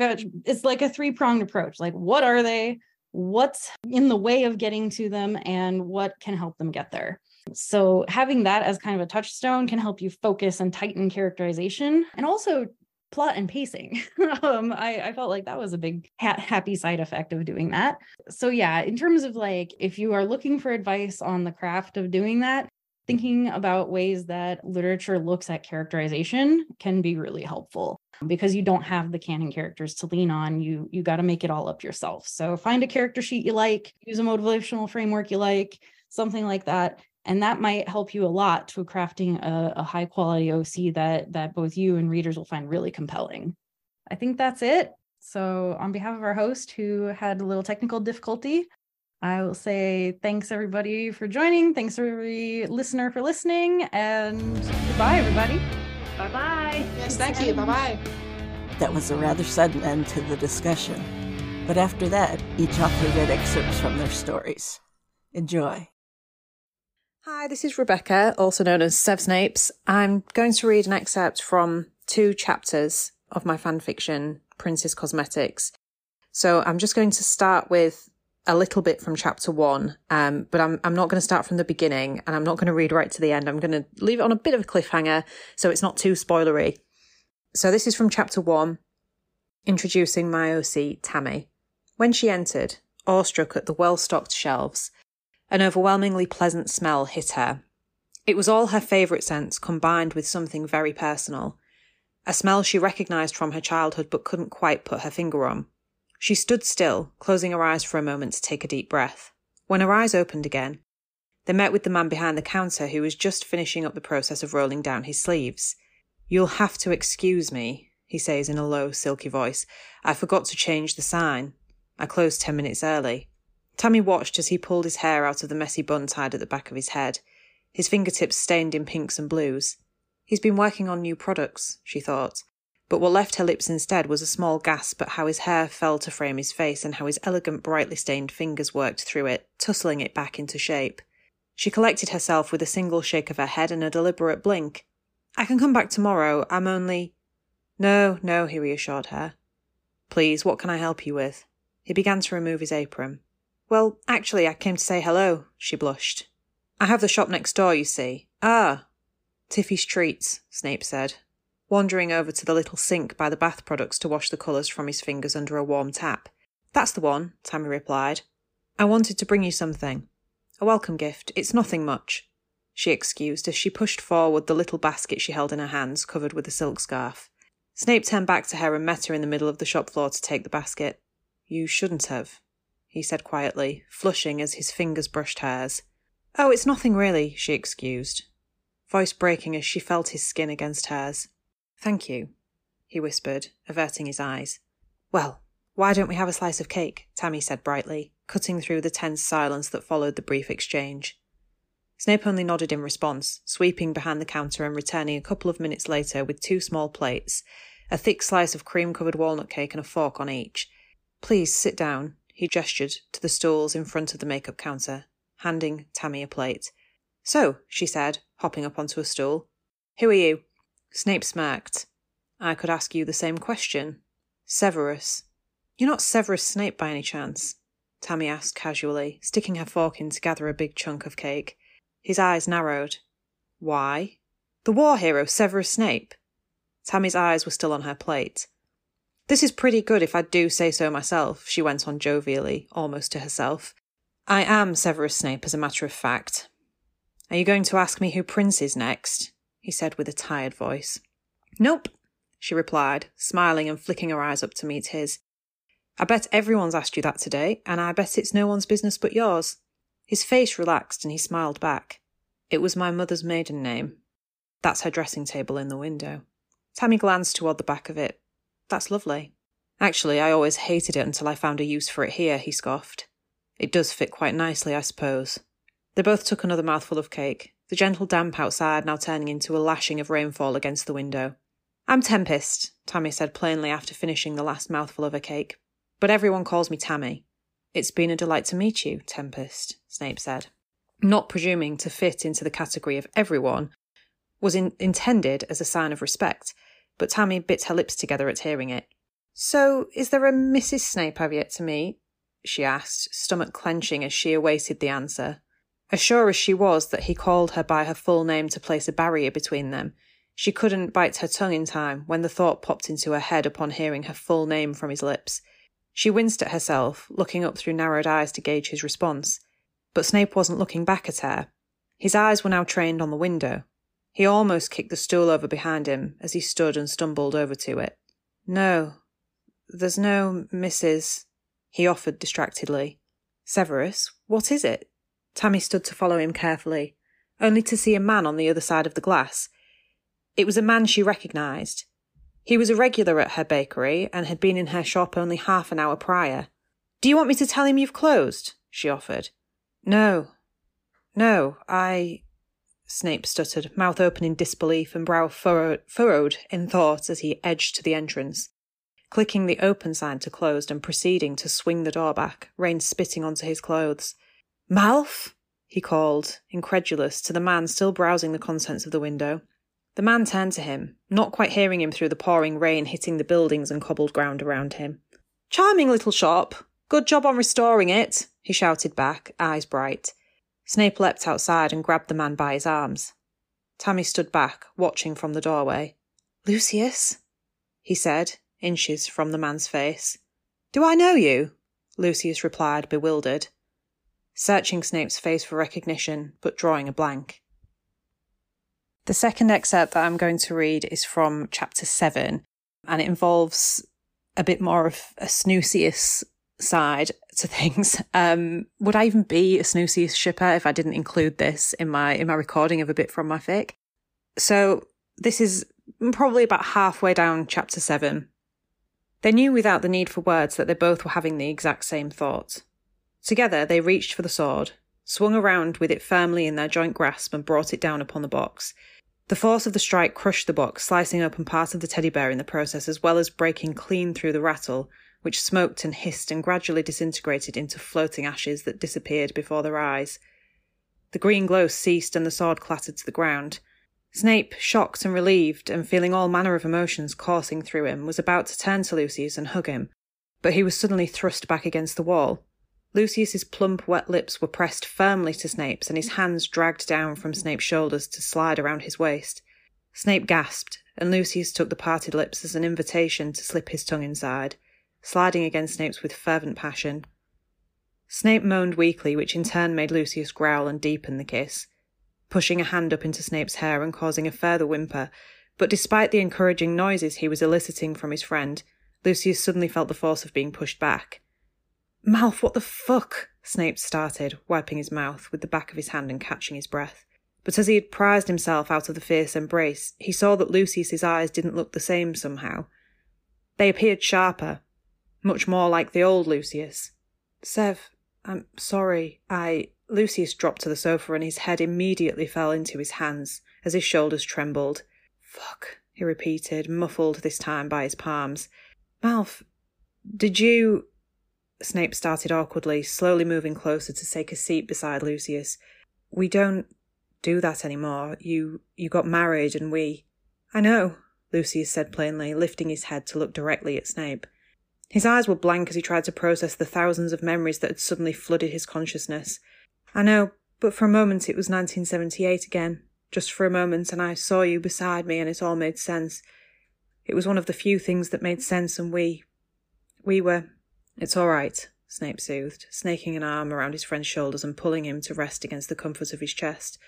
it's like a three pronged approach like what are they what's in the way of getting to them and what can help them get there so having that as kind of a touchstone can help you focus and tighten characterization and also plot and pacing. um, I, I, felt like that was a big ha- happy side effect of doing that. So, yeah, in terms of like, if you are looking for advice on the craft of doing that, thinking about ways that literature looks at characterization can be really helpful. Because you don't have the canon characters to lean on you you got to make it all up yourself. So find a character sheet you like use a motivational framework you like something like that. And that might help you a lot to crafting a, a high quality oc that that both you and readers will find really compelling. I think that's it. So on behalf of our host who had a little technical difficulty I will say thanks everybody for joining. Thanks every listener for listening, and goodbye, everybody. Bye bye. Yes, thank you. Bye bye. That was a rather sudden end to the discussion. But after that, each author read excerpts from their stories. Enjoy. Hi, this is Rebecca, also known as Sev Snapes. I'm going to read an excerpt from two chapters of my fanfiction, Prince's Cosmetics. So I'm just going to start with a little bit from chapter one, um, but I'm I'm not going to start from the beginning, and I'm not going to read right to the end. I'm going to leave it on a bit of a cliffhanger, so it's not too spoilery. So this is from chapter one, introducing my OC Tammy. When she entered, awestruck at the well-stocked shelves, an overwhelmingly pleasant smell hit her. It was all her favourite scents combined with something very personal, a smell she recognised from her childhood but couldn't quite put her finger on. She stood still, closing her eyes for a moment to take a deep breath. When her eyes opened again, they met with the man behind the counter who was just finishing up the process of rolling down his sleeves. You'll have to excuse me, he says in a low, silky voice. I forgot to change the sign. I closed ten minutes early. Tammy watched as he pulled his hair out of the messy bun tied at the back of his head, his fingertips stained in pinks and blues. He's been working on new products, she thought. But what left her lips instead was a small gasp at how his hair fell to frame his face and how his elegant, brightly stained fingers worked through it, tussling it back into shape. She collected herself with a single shake of her head and a deliberate blink. I can come back tomorrow. I'm only. No, no, he reassured her. Please, what can I help you with? He began to remove his apron. Well, actually, I came to say hello, she blushed. I have the shop next door, you see. Ah. Tiffy's Treats, Snape said, wandering over to the little sink by the bath products to wash the colours from his fingers under a warm tap. That's the one, Tammy replied. I wanted to bring you something. A welcome gift. It's nothing much, she excused as she pushed forward the little basket she held in her hands, covered with a silk scarf. Snape turned back to her and met her in the middle of the shop floor to take the basket. You shouldn't have, he said quietly, flushing as his fingers brushed hers. Oh, it's nothing really, she excused, voice breaking as she felt his skin against hers. Thank you, he whispered, averting his eyes. Well, why don't we have a slice of cake? Tammy said brightly, cutting through the tense silence that followed the brief exchange. Snape only nodded in response, sweeping behind the counter and returning a couple of minutes later with two small plates, a thick slice of cream covered walnut cake and a fork on each. Please sit down, he gestured to the stools in front of the makeup counter, handing Tammy a plate. So, she said, hopping up onto a stool. Who are you? Snape smirked. I could ask you the same question. Severus. You're not Severus Snape by any chance? Tammy asked casually, sticking her fork in to gather a big chunk of cake. His eyes narrowed. Why? The war hero Severus Snape. Tammy's eyes were still on her plate. This is pretty good if I do say so myself, she went on jovially, almost to herself. I am Severus Snape, as a matter of fact. Are you going to ask me who Prince is next? He said with a tired voice. Nope, she replied, smiling and flicking her eyes up to meet his. I bet everyone's asked you that today, and I bet it's no one's business but yours. His face relaxed and he smiled back. It was my mother's maiden name. That's her dressing table in the window. Tammy glanced toward the back of it. That's lovely. Actually, I always hated it until I found a use for it here, he scoffed. It does fit quite nicely, I suppose. They both took another mouthful of cake the gentle damp outside now turning into a lashing of rainfall against the window. I'm Tempest, Tammy said plainly after finishing the last mouthful of her cake. But everyone calls me Tammy. It's been a delight to meet you, Tempest, Snape said. Not presuming to fit into the category of everyone was in- intended as a sign of respect, but Tammy bit her lips together at hearing it. So, is there a Mrs. Snape I've yet to meet? she asked, stomach clenching as she awaited the answer. As sure as she was that he called her by her full name to place a barrier between them, she couldn't bite her tongue in time when the thought popped into her head upon hearing her full name from his lips. She winced at herself, looking up through narrowed eyes to gauge his response. But Snape wasn't looking back at her. His eyes were now trained on the window. He almost kicked the stool over behind him as he stood and stumbled over to it. No, there's no Mrs. he offered distractedly. Severus, what is it? Tammy stood to follow him carefully, only to see a man on the other side of the glass. It was a man she recognised. He was a regular at her bakery and had been in her shop only half an hour prior. Do you want me to tell him you've closed? she offered. No. No, I. Snape stuttered, mouth open in disbelief and brow furrowed, furrowed in thought as he edged to the entrance, clicking the open sign to closed and proceeding to swing the door back, rain spitting onto his clothes. Malf? he called, incredulous, to the man still browsing the contents of the window. The man turned to him, not quite hearing him through the pouring rain hitting the buildings and cobbled ground around him. Charming little shop. Good job on restoring it, he shouted back, eyes bright. Snape leapt outside and grabbed the man by his arms. Tammy stood back, watching from the doorway. Lucius? he said, inches from the man's face. Do I know you? Lucius replied, bewildered searching Snape's face for recognition, but drawing a blank. The second excerpt that I'm going to read is from chapter 7, and it involves a bit more of a Snucius side to things. Um, would I even be a Snucius shipper if I didn't include this in my in my recording of a bit from my fic? So this is probably about halfway down chapter seven. They knew without the need for words that they both were having the exact same thoughts. Together they reached for the sword, swung around with it firmly in their joint grasp, and brought it down upon the box. The force of the strike crushed the box, slicing open part of the teddy bear in the process, as well as breaking clean through the rattle, which smoked and hissed and gradually disintegrated into floating ashes that disappeared before their eyes. The green glow ceased and the sword clattered to the ground. Snape, shocked and relieved, and feeling all manner of emotions coursing through him, was about to turn to Lucius and hug him, but he was suddenly thrust back against the wall. Lucius's plump, wet lips were pressed firmly to Snape's, and his hands dragged down from Snape's shoulders to slide around his waist. Snape gasped, and Lucius took the parted lips as an invitation to slip his tongue inside sliding against Snape's with fervent passion. Snape moaned weakly, which in turn made Lucius growl and deepen the kiss, pushing a hand up into Snape's hair and causing a further whimper. But despite the encouraging noises he was eliciting from his friend, Lucius suddenly felt the force of being pushed back. Malf, what the fuck? Snape started, wiping his mouth with the back of his hand and catching his breath. But as he had prized himself out of the fierce embrace, he saw that Lucius's eyes didn't look the same somehow. They appeared sharper, much more like the old Lucius. Sev, I'm sorry. I. Lucius dropped to the sofa and his head immediately fell into his hands as his shoulders trembled. Fuck, he repeated, muffled this time by his palms. Malf, did you. Snape started awkwardly, slowly moving closer to take a seat beside Lucius. We don't do that anymore. You you got married and we I know, Lucius said plainly, lifting his head to look directly at Snape. His eyes were blank as he tried to process the thousands of memories that had suddenly flooded his consciousness. I know, but for a moment it was 1978 again. Just for a moment, and I saw you beside me, and it all made sense. It was one of the few things that made sense, and we. We were. It's all right, Snape soothed, snaking an arm around his friend's shoulders and pulling him to rest against the comfort of his chest.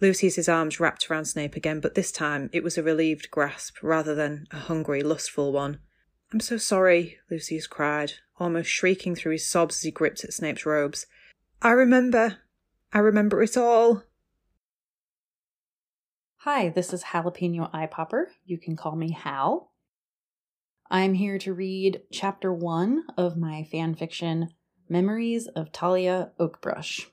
Lucius's arms wrapped around Snape again, but this time it was a relieved grasp rather than a hungry, lustful one. I'm so sorry, Lucius cried, almost shrieking through his sobs as he gripped at Snape's robes. I remember. I remember it all. Hi, this is Jalapeno Eye Popper. You can call me Hal. I'm here to read chapter one of my fan fiction, Memories of Talia Oakbrush.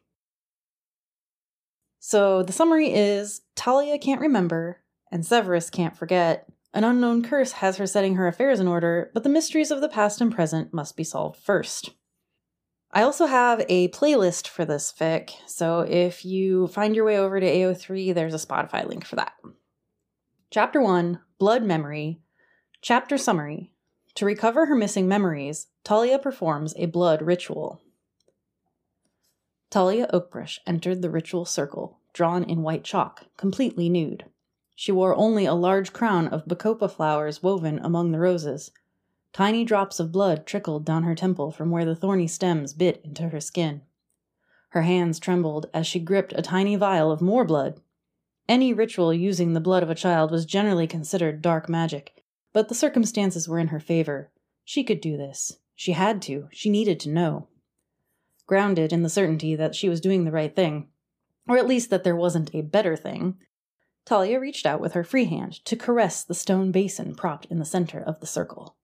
So the summary is Talia can't remember, and Severus can't forget, an unknown curse has her setting her affairs in order, but the mysteries of the past and present must be solved first. I also have a playlist for this fic, so if you find your way over to AO3, there's a Spotify link for that. Chapter 1 Blood Memory. Chapter Summary To recover her missing memories, Talia performs a blood ritual. Talia Oakbrush entered the ritual circle, drawn in white chalk, completely nude. She wore only a large crown of bacopa flowers woven among the roses. Tiny drops of blood trickled down her temple from where the thorny stems bit into her skin. Her hands trembled as she gripped a tiny vial of more blood. Any ritual using the blood of a child was generally considered dark magic, but the circumstances were in her favor. She could do this. She had to. She needed to know. Grounded in the certainty that she was doing the right thing, or at least that there wasn't a better thing, Talia reached out with her free hand to caress the stone basin propped in the center of the circle.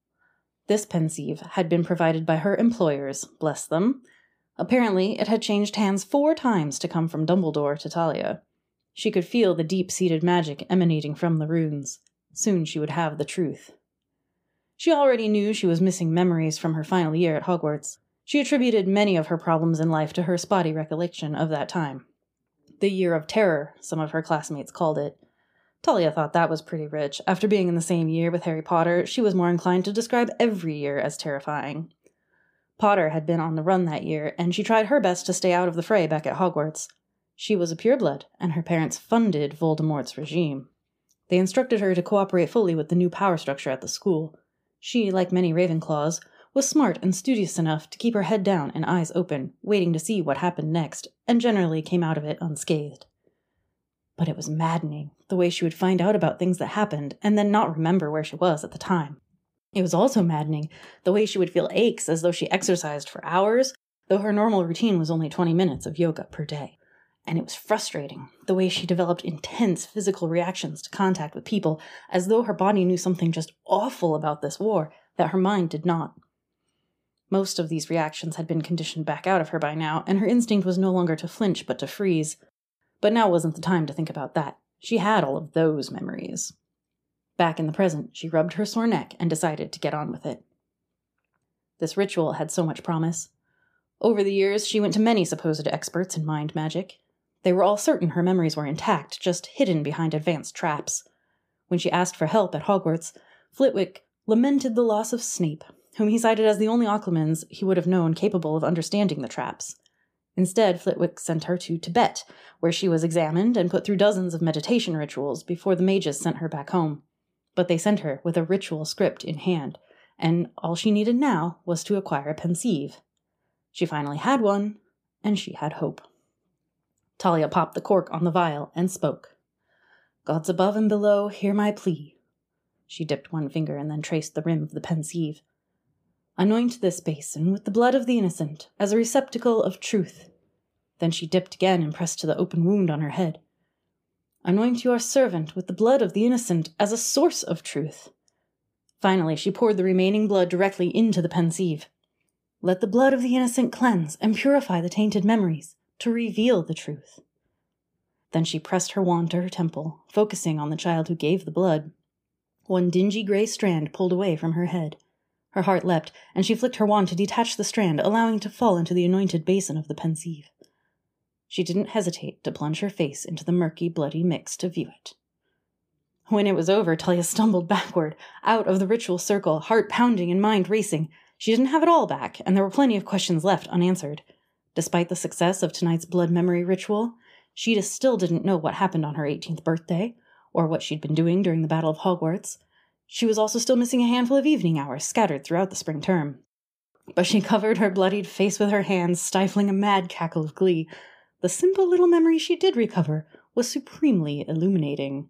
This pensieve had been provided by her employers, bless them. Apparently, it had changed hands four times to come from Dumbledore to Talia. She could feel the deep seated magic emanating from the runes. Soon she would have the truth. She already knew she was missing memories from her final year at Hogwarts. She attributed many of her problems in life to her spotty recollection of that time the year of terror, some of her classmates called it. Talia thought that was pretty rich. After being in the same year with Harry Potter, she was more inclined to describe every year as terrifying. Potter had been on the run that year, and she tried her best to stay out of the fray back at Hogwarts. She was a pureblood, and her parents funded Voldemort's regime. They instructed her to cooperate fully with the new power structure at the school. She, like many Ravenclaws, was smart and studious enough to keep her head down and eyes open, waiting to see what happened next, and generally came out of it unscathed. But it was maddening, the way she would find out about things that happened and then not remember where she was at the time. It was also maddening the way she would feel aches as though she exercised for hours, though her normal routine was only 20 minutes of yoga per day. And it was frustrating the way she developed intense physical reactions to contact with people, as though her body knew something just awful about this war that her mind did not. Most of these reactions had been conditioned back out of her by now, and her instinct was no longer to flinch but to freeze. But now wasn't the time to think about that. She had all of those memories. Back in the present, she rubbed her sore neck and decided to get on with it. This ritual had so much promise. Over the years, she went to many supposed experts in mind magic. They were all certain her memories were intact, just hidden behind advanced traps. When she asked for help at Hogwarts, Flitwick lamented the loss of Snape, whom he cited as the only Occlumens he would have known capable of understanding the traps. Instead, Flitwick sent her to Tibet, where she was examined and put through dozens of meditation rituals before the mages sent her back home. But they sent her with a ritual script in hand, and all she needed now was to acquire a Pensieve. She finally had one, and she had hope. Talia popped the cork on the vial and spoke. Gods above and below, hear my plea. She dipped one finger and then traced the rim of the Pensieve. Anoint this basin with the blood of the innocent as a receptacle of truth. Then she dipped again and pressed to the open wound on her head. Anoint your servant with the blood of the innocent as a source of truth. Finally, she poured the remaining blood directly into the pensieve. Let the blood of the innocent cleanse and purify the tainted memories to reveal the truth. Then she pressed her wand to her temple, focusing on the child who gave the blood. One dingy gray strand pulled away from her head. Her heart leapt, and she flicked her wand to detach the strand, allowing it to fall into the anointed basin of the pensieve. She didn't hesitate to plunge her face into the murky, bloody mix to view it. When it was over, Talia stumbled backward, out of the ritual circle, heart pounding and mind racing. She didn't have it all back, and there were plenty of questions left unanswered. Despite the success of tonight's blood memory ritual, Sheeta still didn't know what happened on her 18th birthday, or what she'd been doing during the Battle of Hogwarts, she was also still missing a handful of evening hours scattered throughout the spring term. But she covered her bloodied face with her hands, stifling a mad cackle of glee. The simple little memory she did recover was supremely illuminating.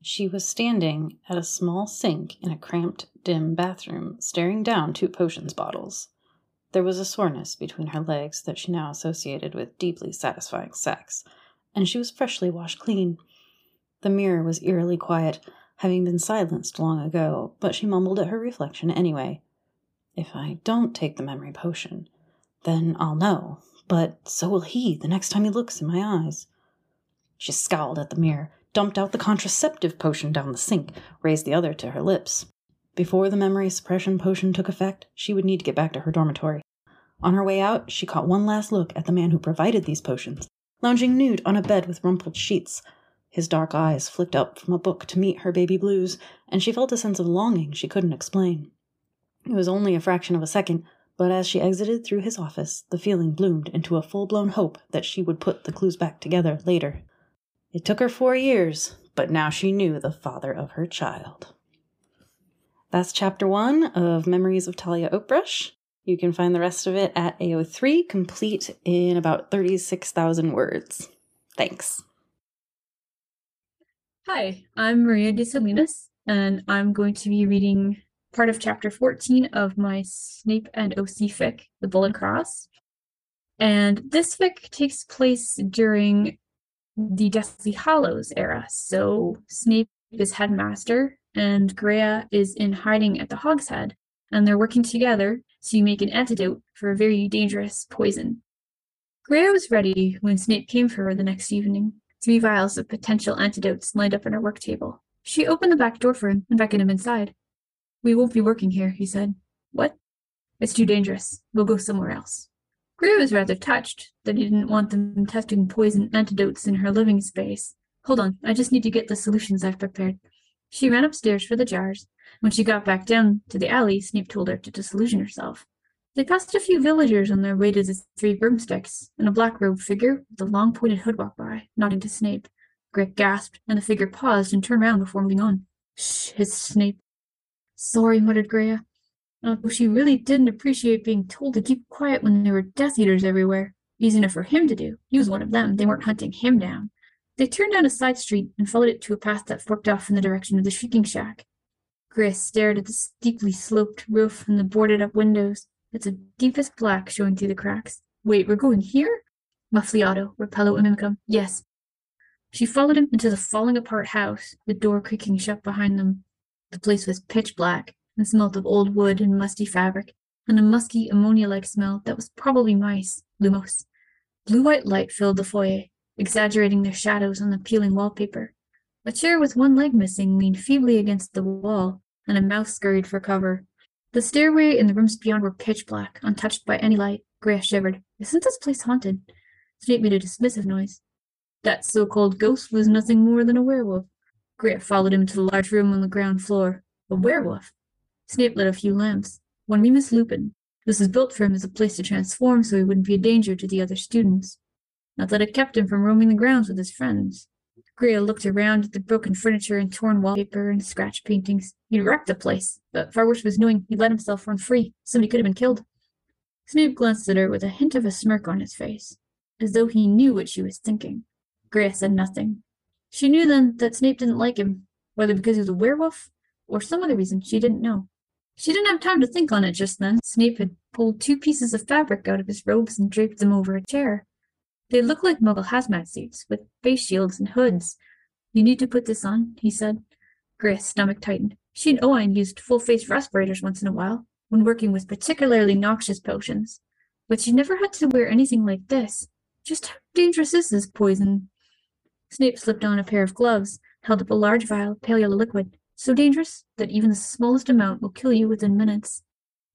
She was standing at a small sink in a cramped, dim bathroom, staring down two potions bottles. There was a soreness between her legs that she now associated with deeply satisfying sex, and she was freshly washed clean. The mirror was eerily quiet, having been silenced long ago, but she mumbled at her reflection anyway. If I don't take the memory potion, then I'll know, but so will he the next time he looks in my eyes. She scowled at the mirror, dumped out the contraceptive potion down the sink, raised the other to her lips. Before the memory suppression potion took effect, she would need to get back to her dormitory. On her way out, she caught one last look at the man who provided these potions, lounging nude on a bed with rumpled sheets, his dark eyes flicked up from a book to meet her baby blues, and she felt a sense of longing she couldn't explain. It was only a fraction of a second, but as she exited through his office, the feeling bloomed into a full blown hope that she would put the clues back together later. It took her four years, but now she knew the father of her child. That's chapter one of Memories of Talia Oakbrush. You can find the rest of it at AO3, complete in about 36,000 words. Thanks. Hi, I'm Maria de Salinas, and I'm going to be reading part of chapter 14 of my Snape and OC fic, The Bullet Cross. And this fic takes place during the Deathly Hallows era. So Snape is headmaster, and Greya is in hiding at the Hog's Head, and they're working together to make an antidote for a very dangerous poison. Greya was ready when Snape came for her the next evening three vials of potential antidotes lined up on her work table. She opened the back door for him and beckoned him inside. We won't be working here, he said. What? It's too dangerous. We'll go somewhere else. Greya was rather touched that he didn't want them testing poison antidotes in her living space. Hold on, I just need to get the solutions I've prepared. She ran upstairs for the jars. When she got back down to the alley, Snape told her to disillusion herself. They passed a few villagers on their way to the three broomsticks, and a black-robed figure with a long pointed hood walked by, nodding to Snape. Greya gasped, and the figure paused and turned round before moving on. Shh, hissed Snape. Sorry, muttered Greya. Uh, she really didn't appreciate being told to keep quiet when there were Death Eaters everywhere. Easy enough for him to do. He was one of them. They weren't hunting him down. They turned down a side street and followed it to a path that forked off in the direction of the Shrieking Shack. Greya stared at the steeply sloped roof and the boarded up windows. It's a deepest black showing through the cracks. Wait, we're going here? Muffliato, Repello Inimicum. Yes. She followed him into the falling apart house, the door creaking shut behind them. The place was pitch black and smelt of old wood and musty fabric, and a musky ammonia like smell that was probably mice, lumos. Blue white light filled the foyer, exaggerating their shadows on the peeling wallpaper. A chair with one leg missing leaned feebly against the wall, and a mouse scurried for cover. The stairway and the rooms beyond were pitch black, untouched by any light. Greya shivered. Isn't this place haunted? Snape made a dismissive noise. That so-called ghost was nothing more than a werewolf. Greya followed him to the large room on the ground floor. A werewolf? Snape lit a few lamps. One Remus Lupin. This was built for him as a place to transform so he wouldn't be a danger to the other students. Not that it kept him from roaming the grounds with his friends. Greya looked around at the broken furniture and torn wallpaper and scratch paintings. He'd wrecked the place, but far worse was knowing he'd let himself run free. Somebody could have been killed. Snape glanced at her with a hint of a smirk on his face, as though he knew what she was thinking. Greya said nothing. She knew then that Snape didn't like him, whether because he was a werewolf or some other reason she didn't know. She didn't have time to think on it just then. Snape had pulled two pieces of fabric out of his robes and draped them over a chair. They look like Muggle hazmat suits, with face shields and hoods. You need to put this on, he said. Greya's stomach tightened. She and Owen used full-face respirators once in a while, when working with particularly noxious potions. But she never had to wear anything like this. Just how dangerous is this poison? Snape slipped on a pair of gloves, held up a large vial of pale yellow liquid, so dangerous that even the smallest amount will kill you within minutes.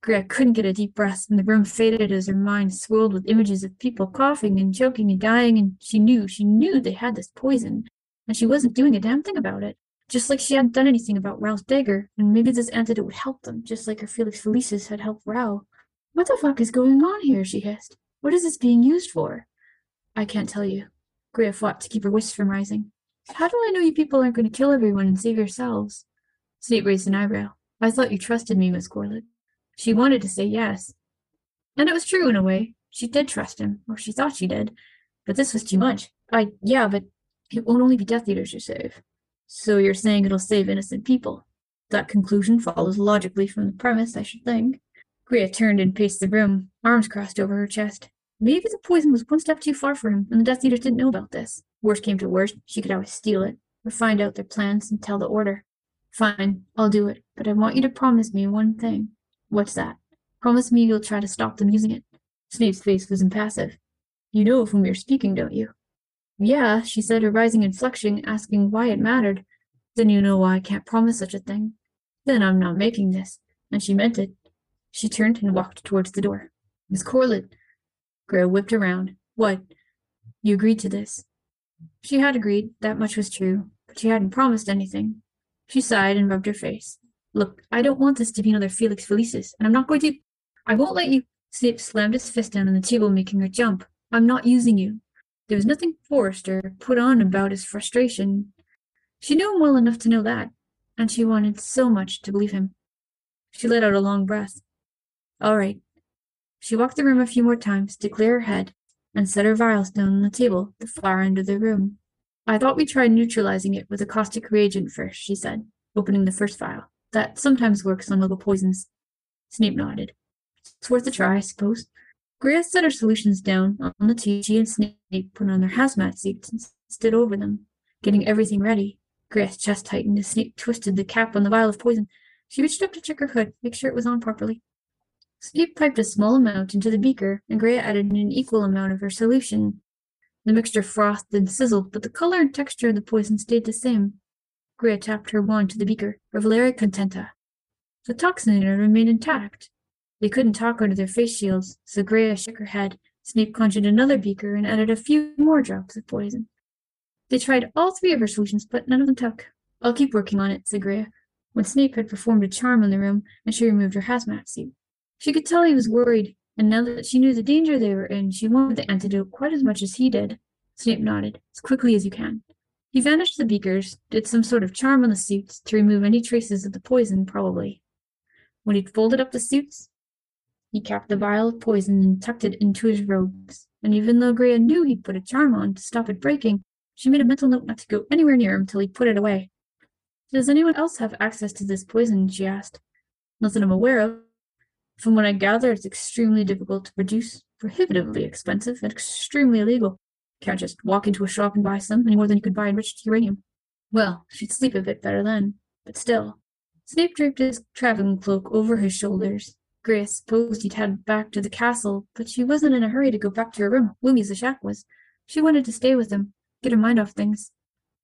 Greya couldn't get a deep breath, and the room faded as her mind swirled with images of people coughing and choking and dying, and she knew, she knew they had this poison, and she wasn't doing a damn thing about it. Just like she hadn't done anything about Raoul's dagger, and maybe this antidote would help them, just like her Felix Felicis had helped Raoul. What the fuck is going on here? she hissed. What is this being used for? I can't tell you. Greya fought to keep her wisps from rising. How do I know you people aren't going to kill everyone and save yourselves? Snape raised an eyebrow. I thought you trusted me, Miss Corlett. She wanted to say yes. And it was true in a way. She did trust him, or she thought she did. But this was too much. I, yeah, but it won't only be Death Eaters you save. So you're saying it'll save innocent people? That conclusion follows logically from the premise, I should think. Greya turned and paced the room, arms crossed over her chest. Maybe the poison was one step too far for him, and the Death Eaters didn't know about this. Worst came to worst, she could always steal it, or find out their plans and tell the Order. Fine, I'll do it, but I want you to promise me one thing. What's that? Promise me you'll try to stop them using it. Snape's face was impassive. You know of whom you're speaking, don't you? Yeah, she said, her rising inflection, asking why it mattered. Then you know why I can't promise such a thing. Then I'm not making this. And she meant it. She turned and walked towards the door. Miss Corlett, Greya whipped around. What? You agreed to this. She had agreed, that much was true, but she hadn't promised anything. She sighed and rubbed her face. Look, I don't want this to be another Felix Felicis, and I'm not going to. I won't let you. Snape slammed his fist down on the table, making her jump. I'm not using you. There was nothing forced or put on about his frustration. She knew him well enough to know that, and she wanted so much to believe him. She let out a long breath. All right, she walked the room a few more times to clear her head and set her vials down on the table the far end of the room. I thought we tried neutralizing it with a caustic reagent first, she said, opening the first vial. That sometimes works on little poisons. Snape nodded. It's worth a try, I suppose. Greya set her solutions down on the. She and Snape put on their hazmat suits and stood over them, getting everything ready. Greya's chest tightened as Snape twisted the cap on the vial of poison. She reached up to check her hood, make sure it was on properly. Snape piped a small amount into the beaker, and Greya added an equal amount of her solution. The mixture frothed and sizzled, but the color and texture of the poison stayed the same. Greya tapped her wand to the beaker. of Revelare Contenta. The toxin in it remained intact. They couldn't talk under their face shields, so Greya shook her head. Snape conjured another beaker and added a few more drops of poison. They tried all three of her solutions, but none of them took. I'll keep working on it, said Greya, when Snape had performed a charm on the room and she removed her hazmat suit. She could tell he was worried, and now that she knew the danger they were in, she wanted the antidote quite as much as he did. Snape nodded. As quickly as you can. He vanished the beakers, did some sort of charm on the suits to remove any traces of the poison, probably. When he'd folded up the suits, he capped the vial of poison and tucked it into his robes. And even though Greya knew he'd put a charm on to stop it breaking, she made a mental note not to go anywhere near him till he put it away. Does anyone else have access to this poison? she asked. Not that I'm aware of. From what I gather, it's extremely difficult to produce, prohibitively expensive, and extremely illegal. Can't just walk into a shop and buy some, any more than you could buy enriched uranium. Well, she'd sleep a bit better then, but still. Snape draped his traveling cloak over his shoulders. Grace supposed he'd head back to the castle, but she wasn't in a hurry to go back to her room, gloomy as the shack was. She wanted to stay with him, get her mind off things.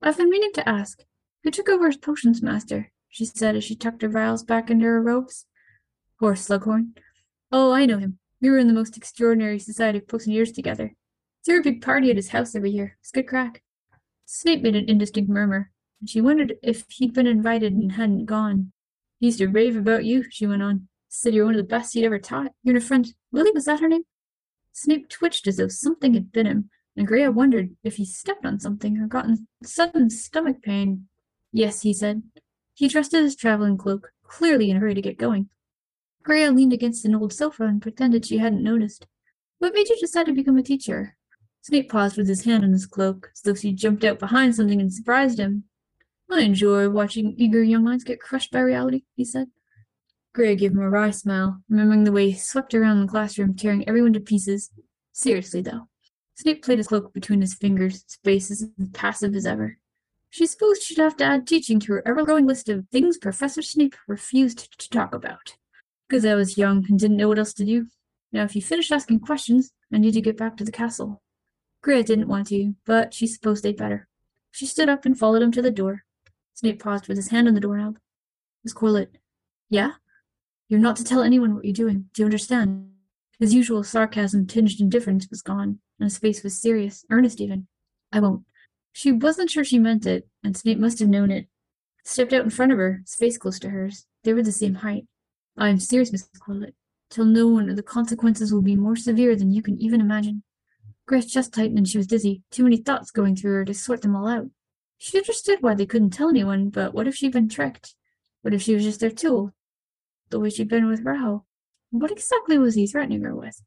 I've been meaning to ask, who took over as potions master? she said as she tucked her vials back into her robes. Poor Slughorn. Oh, I know him. We were in the most extraordinary society of potioneers together. Threw a big party at his house every year. It's good craic. Snape made an indistinct murmur, and she wondered if he'd been invited and hadn't gone. He used to rave about you, she went on. Said you're one of the best he'd ever taught. You're a friend. Lily, was that her name? Snape twitched as though something had bit him, and Greya wondered if he stepped on something or gotten sudden stomach pain. Yes, he said. He trusted his traveling cloak, clearly in a hurry to get going. Greya leaned against an old sofa and pretended she hadn't noticed. What made you decide to become a teacher? Snape paused with his hand on his cloak, as though she jumped out behind something and surprised him. I enjoy watching eager young minds get crushed by reality, he said. Greya gave him a wry smile, remembering the way he swept around the classroom, tearing everyone to pieces. Seriously, though. Snape played his cloak between his fingers, face as passive as ever. She supposed she'd have to add teaching to her ever-growing list of things Professor Snape refused to talk about. Because I was young and didn't know what else to do. Now, if you finish asking questions, I need to get back to the castle. Greya didn't want to, but she supposed they'd better. She stood up and followed him to the door. Snape paused with his hand on the doorknob. Miss Corlett, yeah? You're not to tell anyone what you're doing. Do you understand? His usual sarcasm tinged indifference was gone, and his face was serious, earnest even. I won't. She wasn't sure she meant it, and Snape must have known it. Stepped out in front of her, his face close to hers. They were the same height. I am serious, Miss Corlett. Tell no one, or the consequences will be more severe than you can even imagine. Grace's chest tightened and she was dizzy, too many thoughts going through her to sort them all out. She understood why they couldn't tell anyone, but what if she'd been tricked? What if she was just their tool? The way she'd been with Rahel? What exactly was he threatening her with?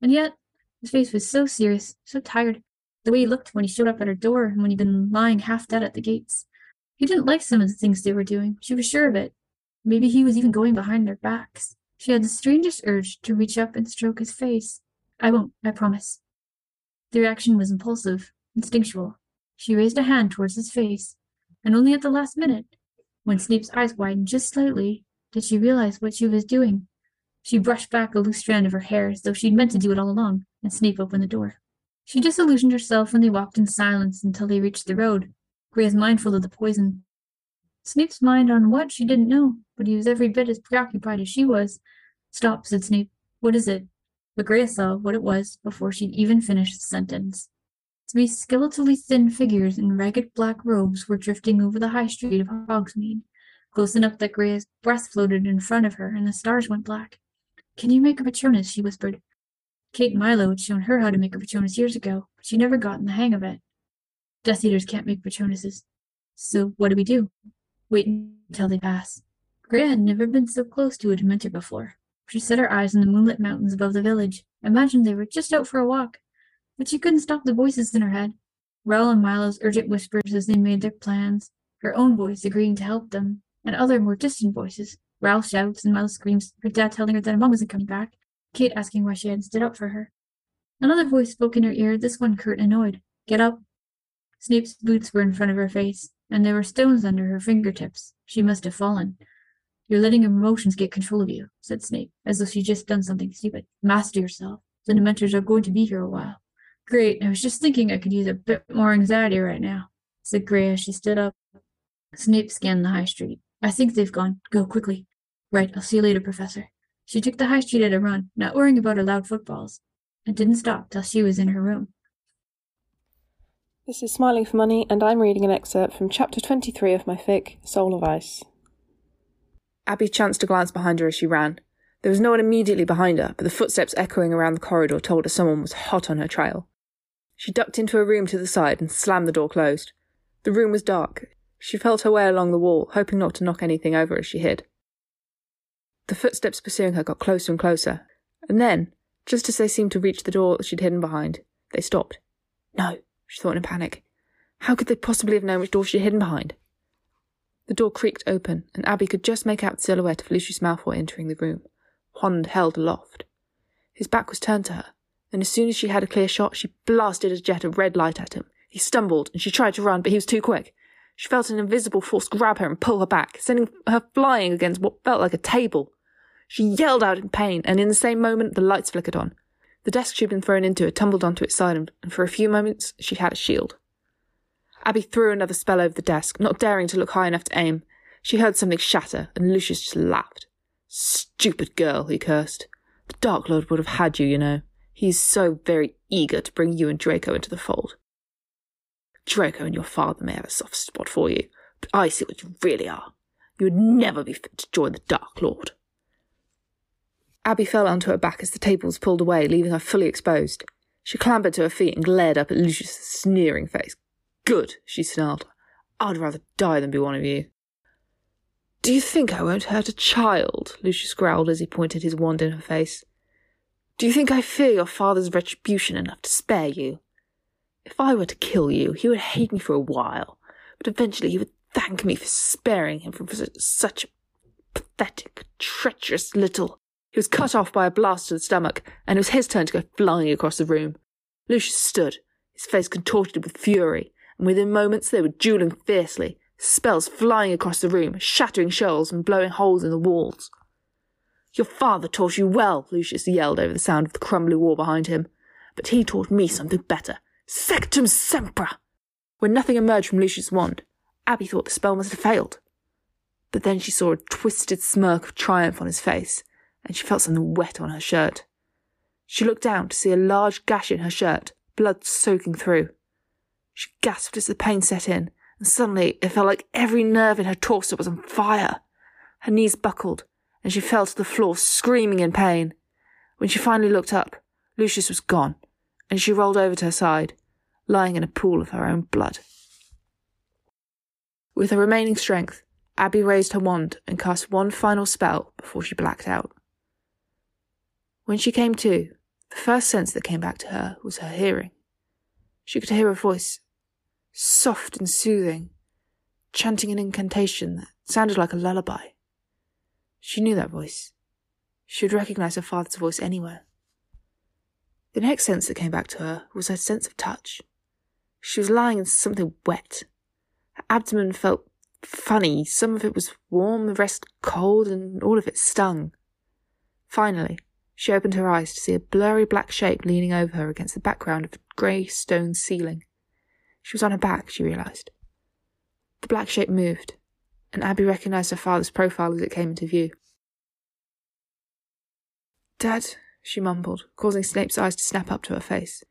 And yet, his face was so serious, so tired, the way he looked when he showed up at her door and when he'd been lying half dead at the gates. He didn't like some of the things they were doing. She was sure of it. Maybe he was even going behind their backs. She had the strangest urge to reach up and stroke his face. I won't, I promise. The reaction was impulsive, instinctual. She raised a hand towards his face, and only at the last minute, when Snape's eyes widened just slightly, did she realize what she was doing. She brushed back a loose strand of her hair as though she'd meant to do it all along, and Snape opened the door. She disillusioned herself when they walked in silence until they reached the road, Greya's mindful of the poison. Snape's mind on what she didn't know, but he was every bit as preoccupied as she was. Stop, said Snape. What is it? Greya saw what it was before she'd even finished the sentence. Three skeletally thin figures in ragged black robes were drifting over the high street of Hogsmeade, close enough that Greya's breath floated in front of her and the stars went black. Can you make a Patronus? she whispered. Kate Milo had shown her how to make a Patronus years ago, but she'd never gotten the hang of it. Death Eaters can't make Patronuses. So what do we do? Wait until they pass. Greya had never been so close to a Dementor before. She set her eyes on the moonlit mountains above the village, imagined they were just out for a walk. But she couldn't stop the voices in her head. Rel and Milo's urgent whispers as they made their plans, her own voice agreeing to help them, and other more distant voices. Ral's shouts and Milo's screams, her dad telling her that her mom wasn't coming back, Kate asking why she hadn't stood up for her. Another voice spoke in her ear, this one curt and annoyed. Get up. Snape's boots were in front of her face, and there were stones under her fingertips. She must have fallen. You're letting emotions get control of you, said Snape, as though she'd just done something stupid. Master yourself. The Dementors are going to be here a while. Great, I was just thinking I could use a bit more anxiety right now, said Greya as she stood up. Snape scanned the high street. I think they've gone. Go quickly. Right, I'll see you later, Professor. She took the high street at a run, not worrying about her loud footfalls, and didn't stop till she was in her room. This is Smiling for Money, and I'm reading an excerpt from chapter 23 of my fic, Soul of Ice. Abby chanced to glance behind her as she ran. There was no one immediately behind her, but the footsteps echoing around the corridor told her someone was hot on her trail. She ducked into a room to the side and slammed the door closed. The room was dark. She felt her way along the wall, hoping not to knock anything over as she hid. The footsteps pursuing her got closer and closer, and then, just as they seemed to reach the door she'd hidden behind, they stopped. No, she thought in a panic. How could they possibly have known which door she'd hidden behind? The door creaked open, and Abby could just make out the silhouette of Lucius Malfoy entering the room, wand held aloft. His back was turned to her, and as soon as she had a clear shot, she blasted a jet of red light at him. He stumbled, and she tried to run, but he was too quick. She felt an invisible force grab her and pull her back, sending her flying against what felt like a table. She yelled out in pain, and in the same moment the lights flickered on. The desk she'd been thrown into had tumbled onto its side, and for a few moments she had a shield. Abby threw another spell over the desk, not daring to look high enough to aim. She heard something shatter, and Lucius just laughed. Stupid girl, he cursed. The Dark Lord would have had you, you know. He is so very eager to bring you and Draco into the fold. Draco and your father may have a soft spot for you, but I see what you really are. You would never be fit to join the Dark Lord. Abby fell onto her back as the table was pulled away, leaving her fully exposed. She clambered to her feet and glared up at Lucius' sneering face. Good, she snarled. I'd rather die than be one of you. Do you think I won't hurt a child? Lucius growled as he pointed his wand in her face. Do you think I fear your father's retribution enough to spare you? If I were to kill you, he would hate me for a while, but eventually he would thank me for sparing him from such a pathetic, treacherous little. He was cut off by a blast to the stomach, and it was his turn to go flying across the room. Lucius stood, his face contorted with fury, and within moments they were dueling fiercely, spells flying across the room, shattering shells and blowing holes in the walls. Your father taught you well, Lucius yelled over the sound of the crumbling wall behind him. But he taught me something better. Sectumsempra! When nothing emerged from Lucius' wand, Abby thought the spell must have failed. But then she saw a twisted smirk of triumph on his face, and she felt something wet on her shirt. She looked down to see a large gash in her shirt, blood soaking through. She gasped as the pain set in, and suddenly it felt like every nerve in her torso was on fire. Her knees buckled, and she fell to the floor screaming in pain. When she finally looked up, Lucius was gone, and she rolled over to her side, lying in a pool of her own blood. With her remaining strength, Abby raised her wand and cast one final spell before she blacked out. When she came to, the first sense that came back to her was her hearing. She could hear a voice, soft and soothing, chanting an incantation that sounded like a lullaby. She knew that voice. She would recognize her father's voice anywhere. The next sense that came back to her was her sense of touch. She was lying in something wet. Her abdomen felt funny. Some of it was warm, the rest cold, and all of it stung. Finally, she opened her eyes to see a blurry black shape leaning over her against the background of a grey stone ceiling. She was on her back, she realized. The black shape moved, and Abby recognized her father's profile as it came into view. Dad, she mumbled, causing Snape's eyes to snap up to her face.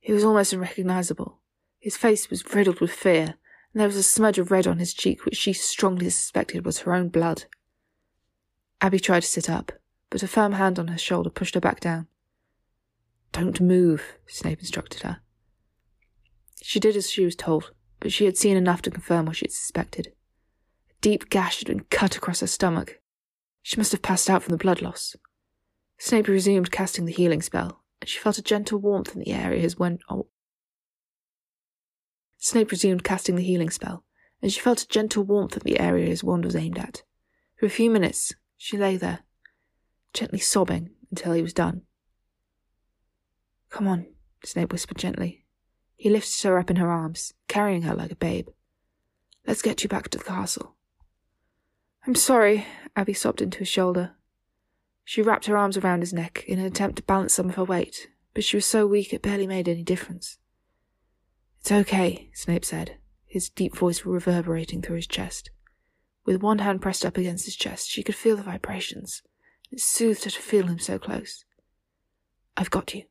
He was almost unrecognizable. His face was riddled with fear, and there was a smudge of red on his cheek which she strongly suspected was her own blood. Abby tried to sit up, but a firm hand on her shoulder pushed her back down. Don't move, Snape instructed her. She did as she was told, but she had seen enough to confirm what she had suspected A deep gash had been cut across her stomach. She must have passed out from the blood loss. Snape resumed casting the healing spell, and she felt a gentle warmth in the area when. Oh. Snape resumed casting the healing spell, and she felt a gentle warmth in the area his wand was aimed at. For a few minutes, she lay there, gently sobbing until he was done. Come on, Snape whispered gently. He lifted her up in her arms, carrying her like a babe. Let's get you back to the castle. I'm sorry, Abby sobbed into his shoulder. She wrapped her arms around his neck in an attempt to balance some of her weight, but she was so weak it barely made any difference. It's okay, Snape said, his deep voice reverberating through his chest. With one hand pressed up against his chest, she could feel the vibrations. It soothed her to feel him so close. I've got you.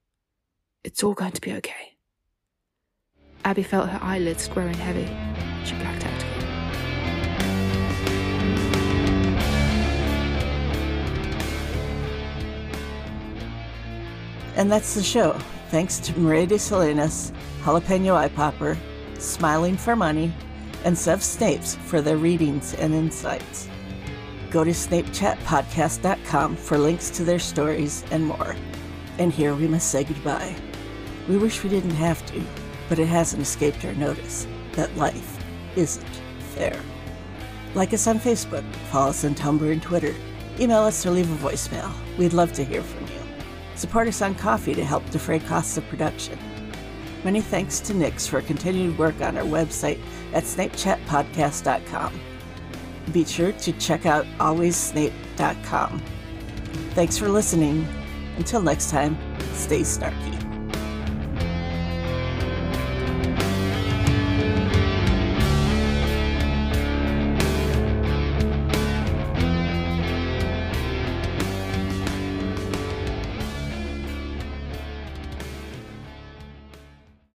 It's all going to be okay. Abby felt her eyelids growing heavy. She blacked out. And that's the show. Thanks to Maria de Salinas, Jalapeno Eye Popper, Smiling for Money, and Sev Snapes for their readings and insights. Go to snapechatpodcast.com for links to their stories and more. And here we must say goodbye. We wish we didn't have to, but it hasn't escaped our notice that life isn't fair. Like us on Facebook, follow us on Tumblr and Twitter, email us or leave a voicemail. We'd love to hear from you. Support us on Ko-fi to help defray costs of production. Many thanks to Nix for continued work on our website at snapechatpodcast.com. Be sure to check out alwayssnape.com. Thanks for listening. Until next time, stay snarky.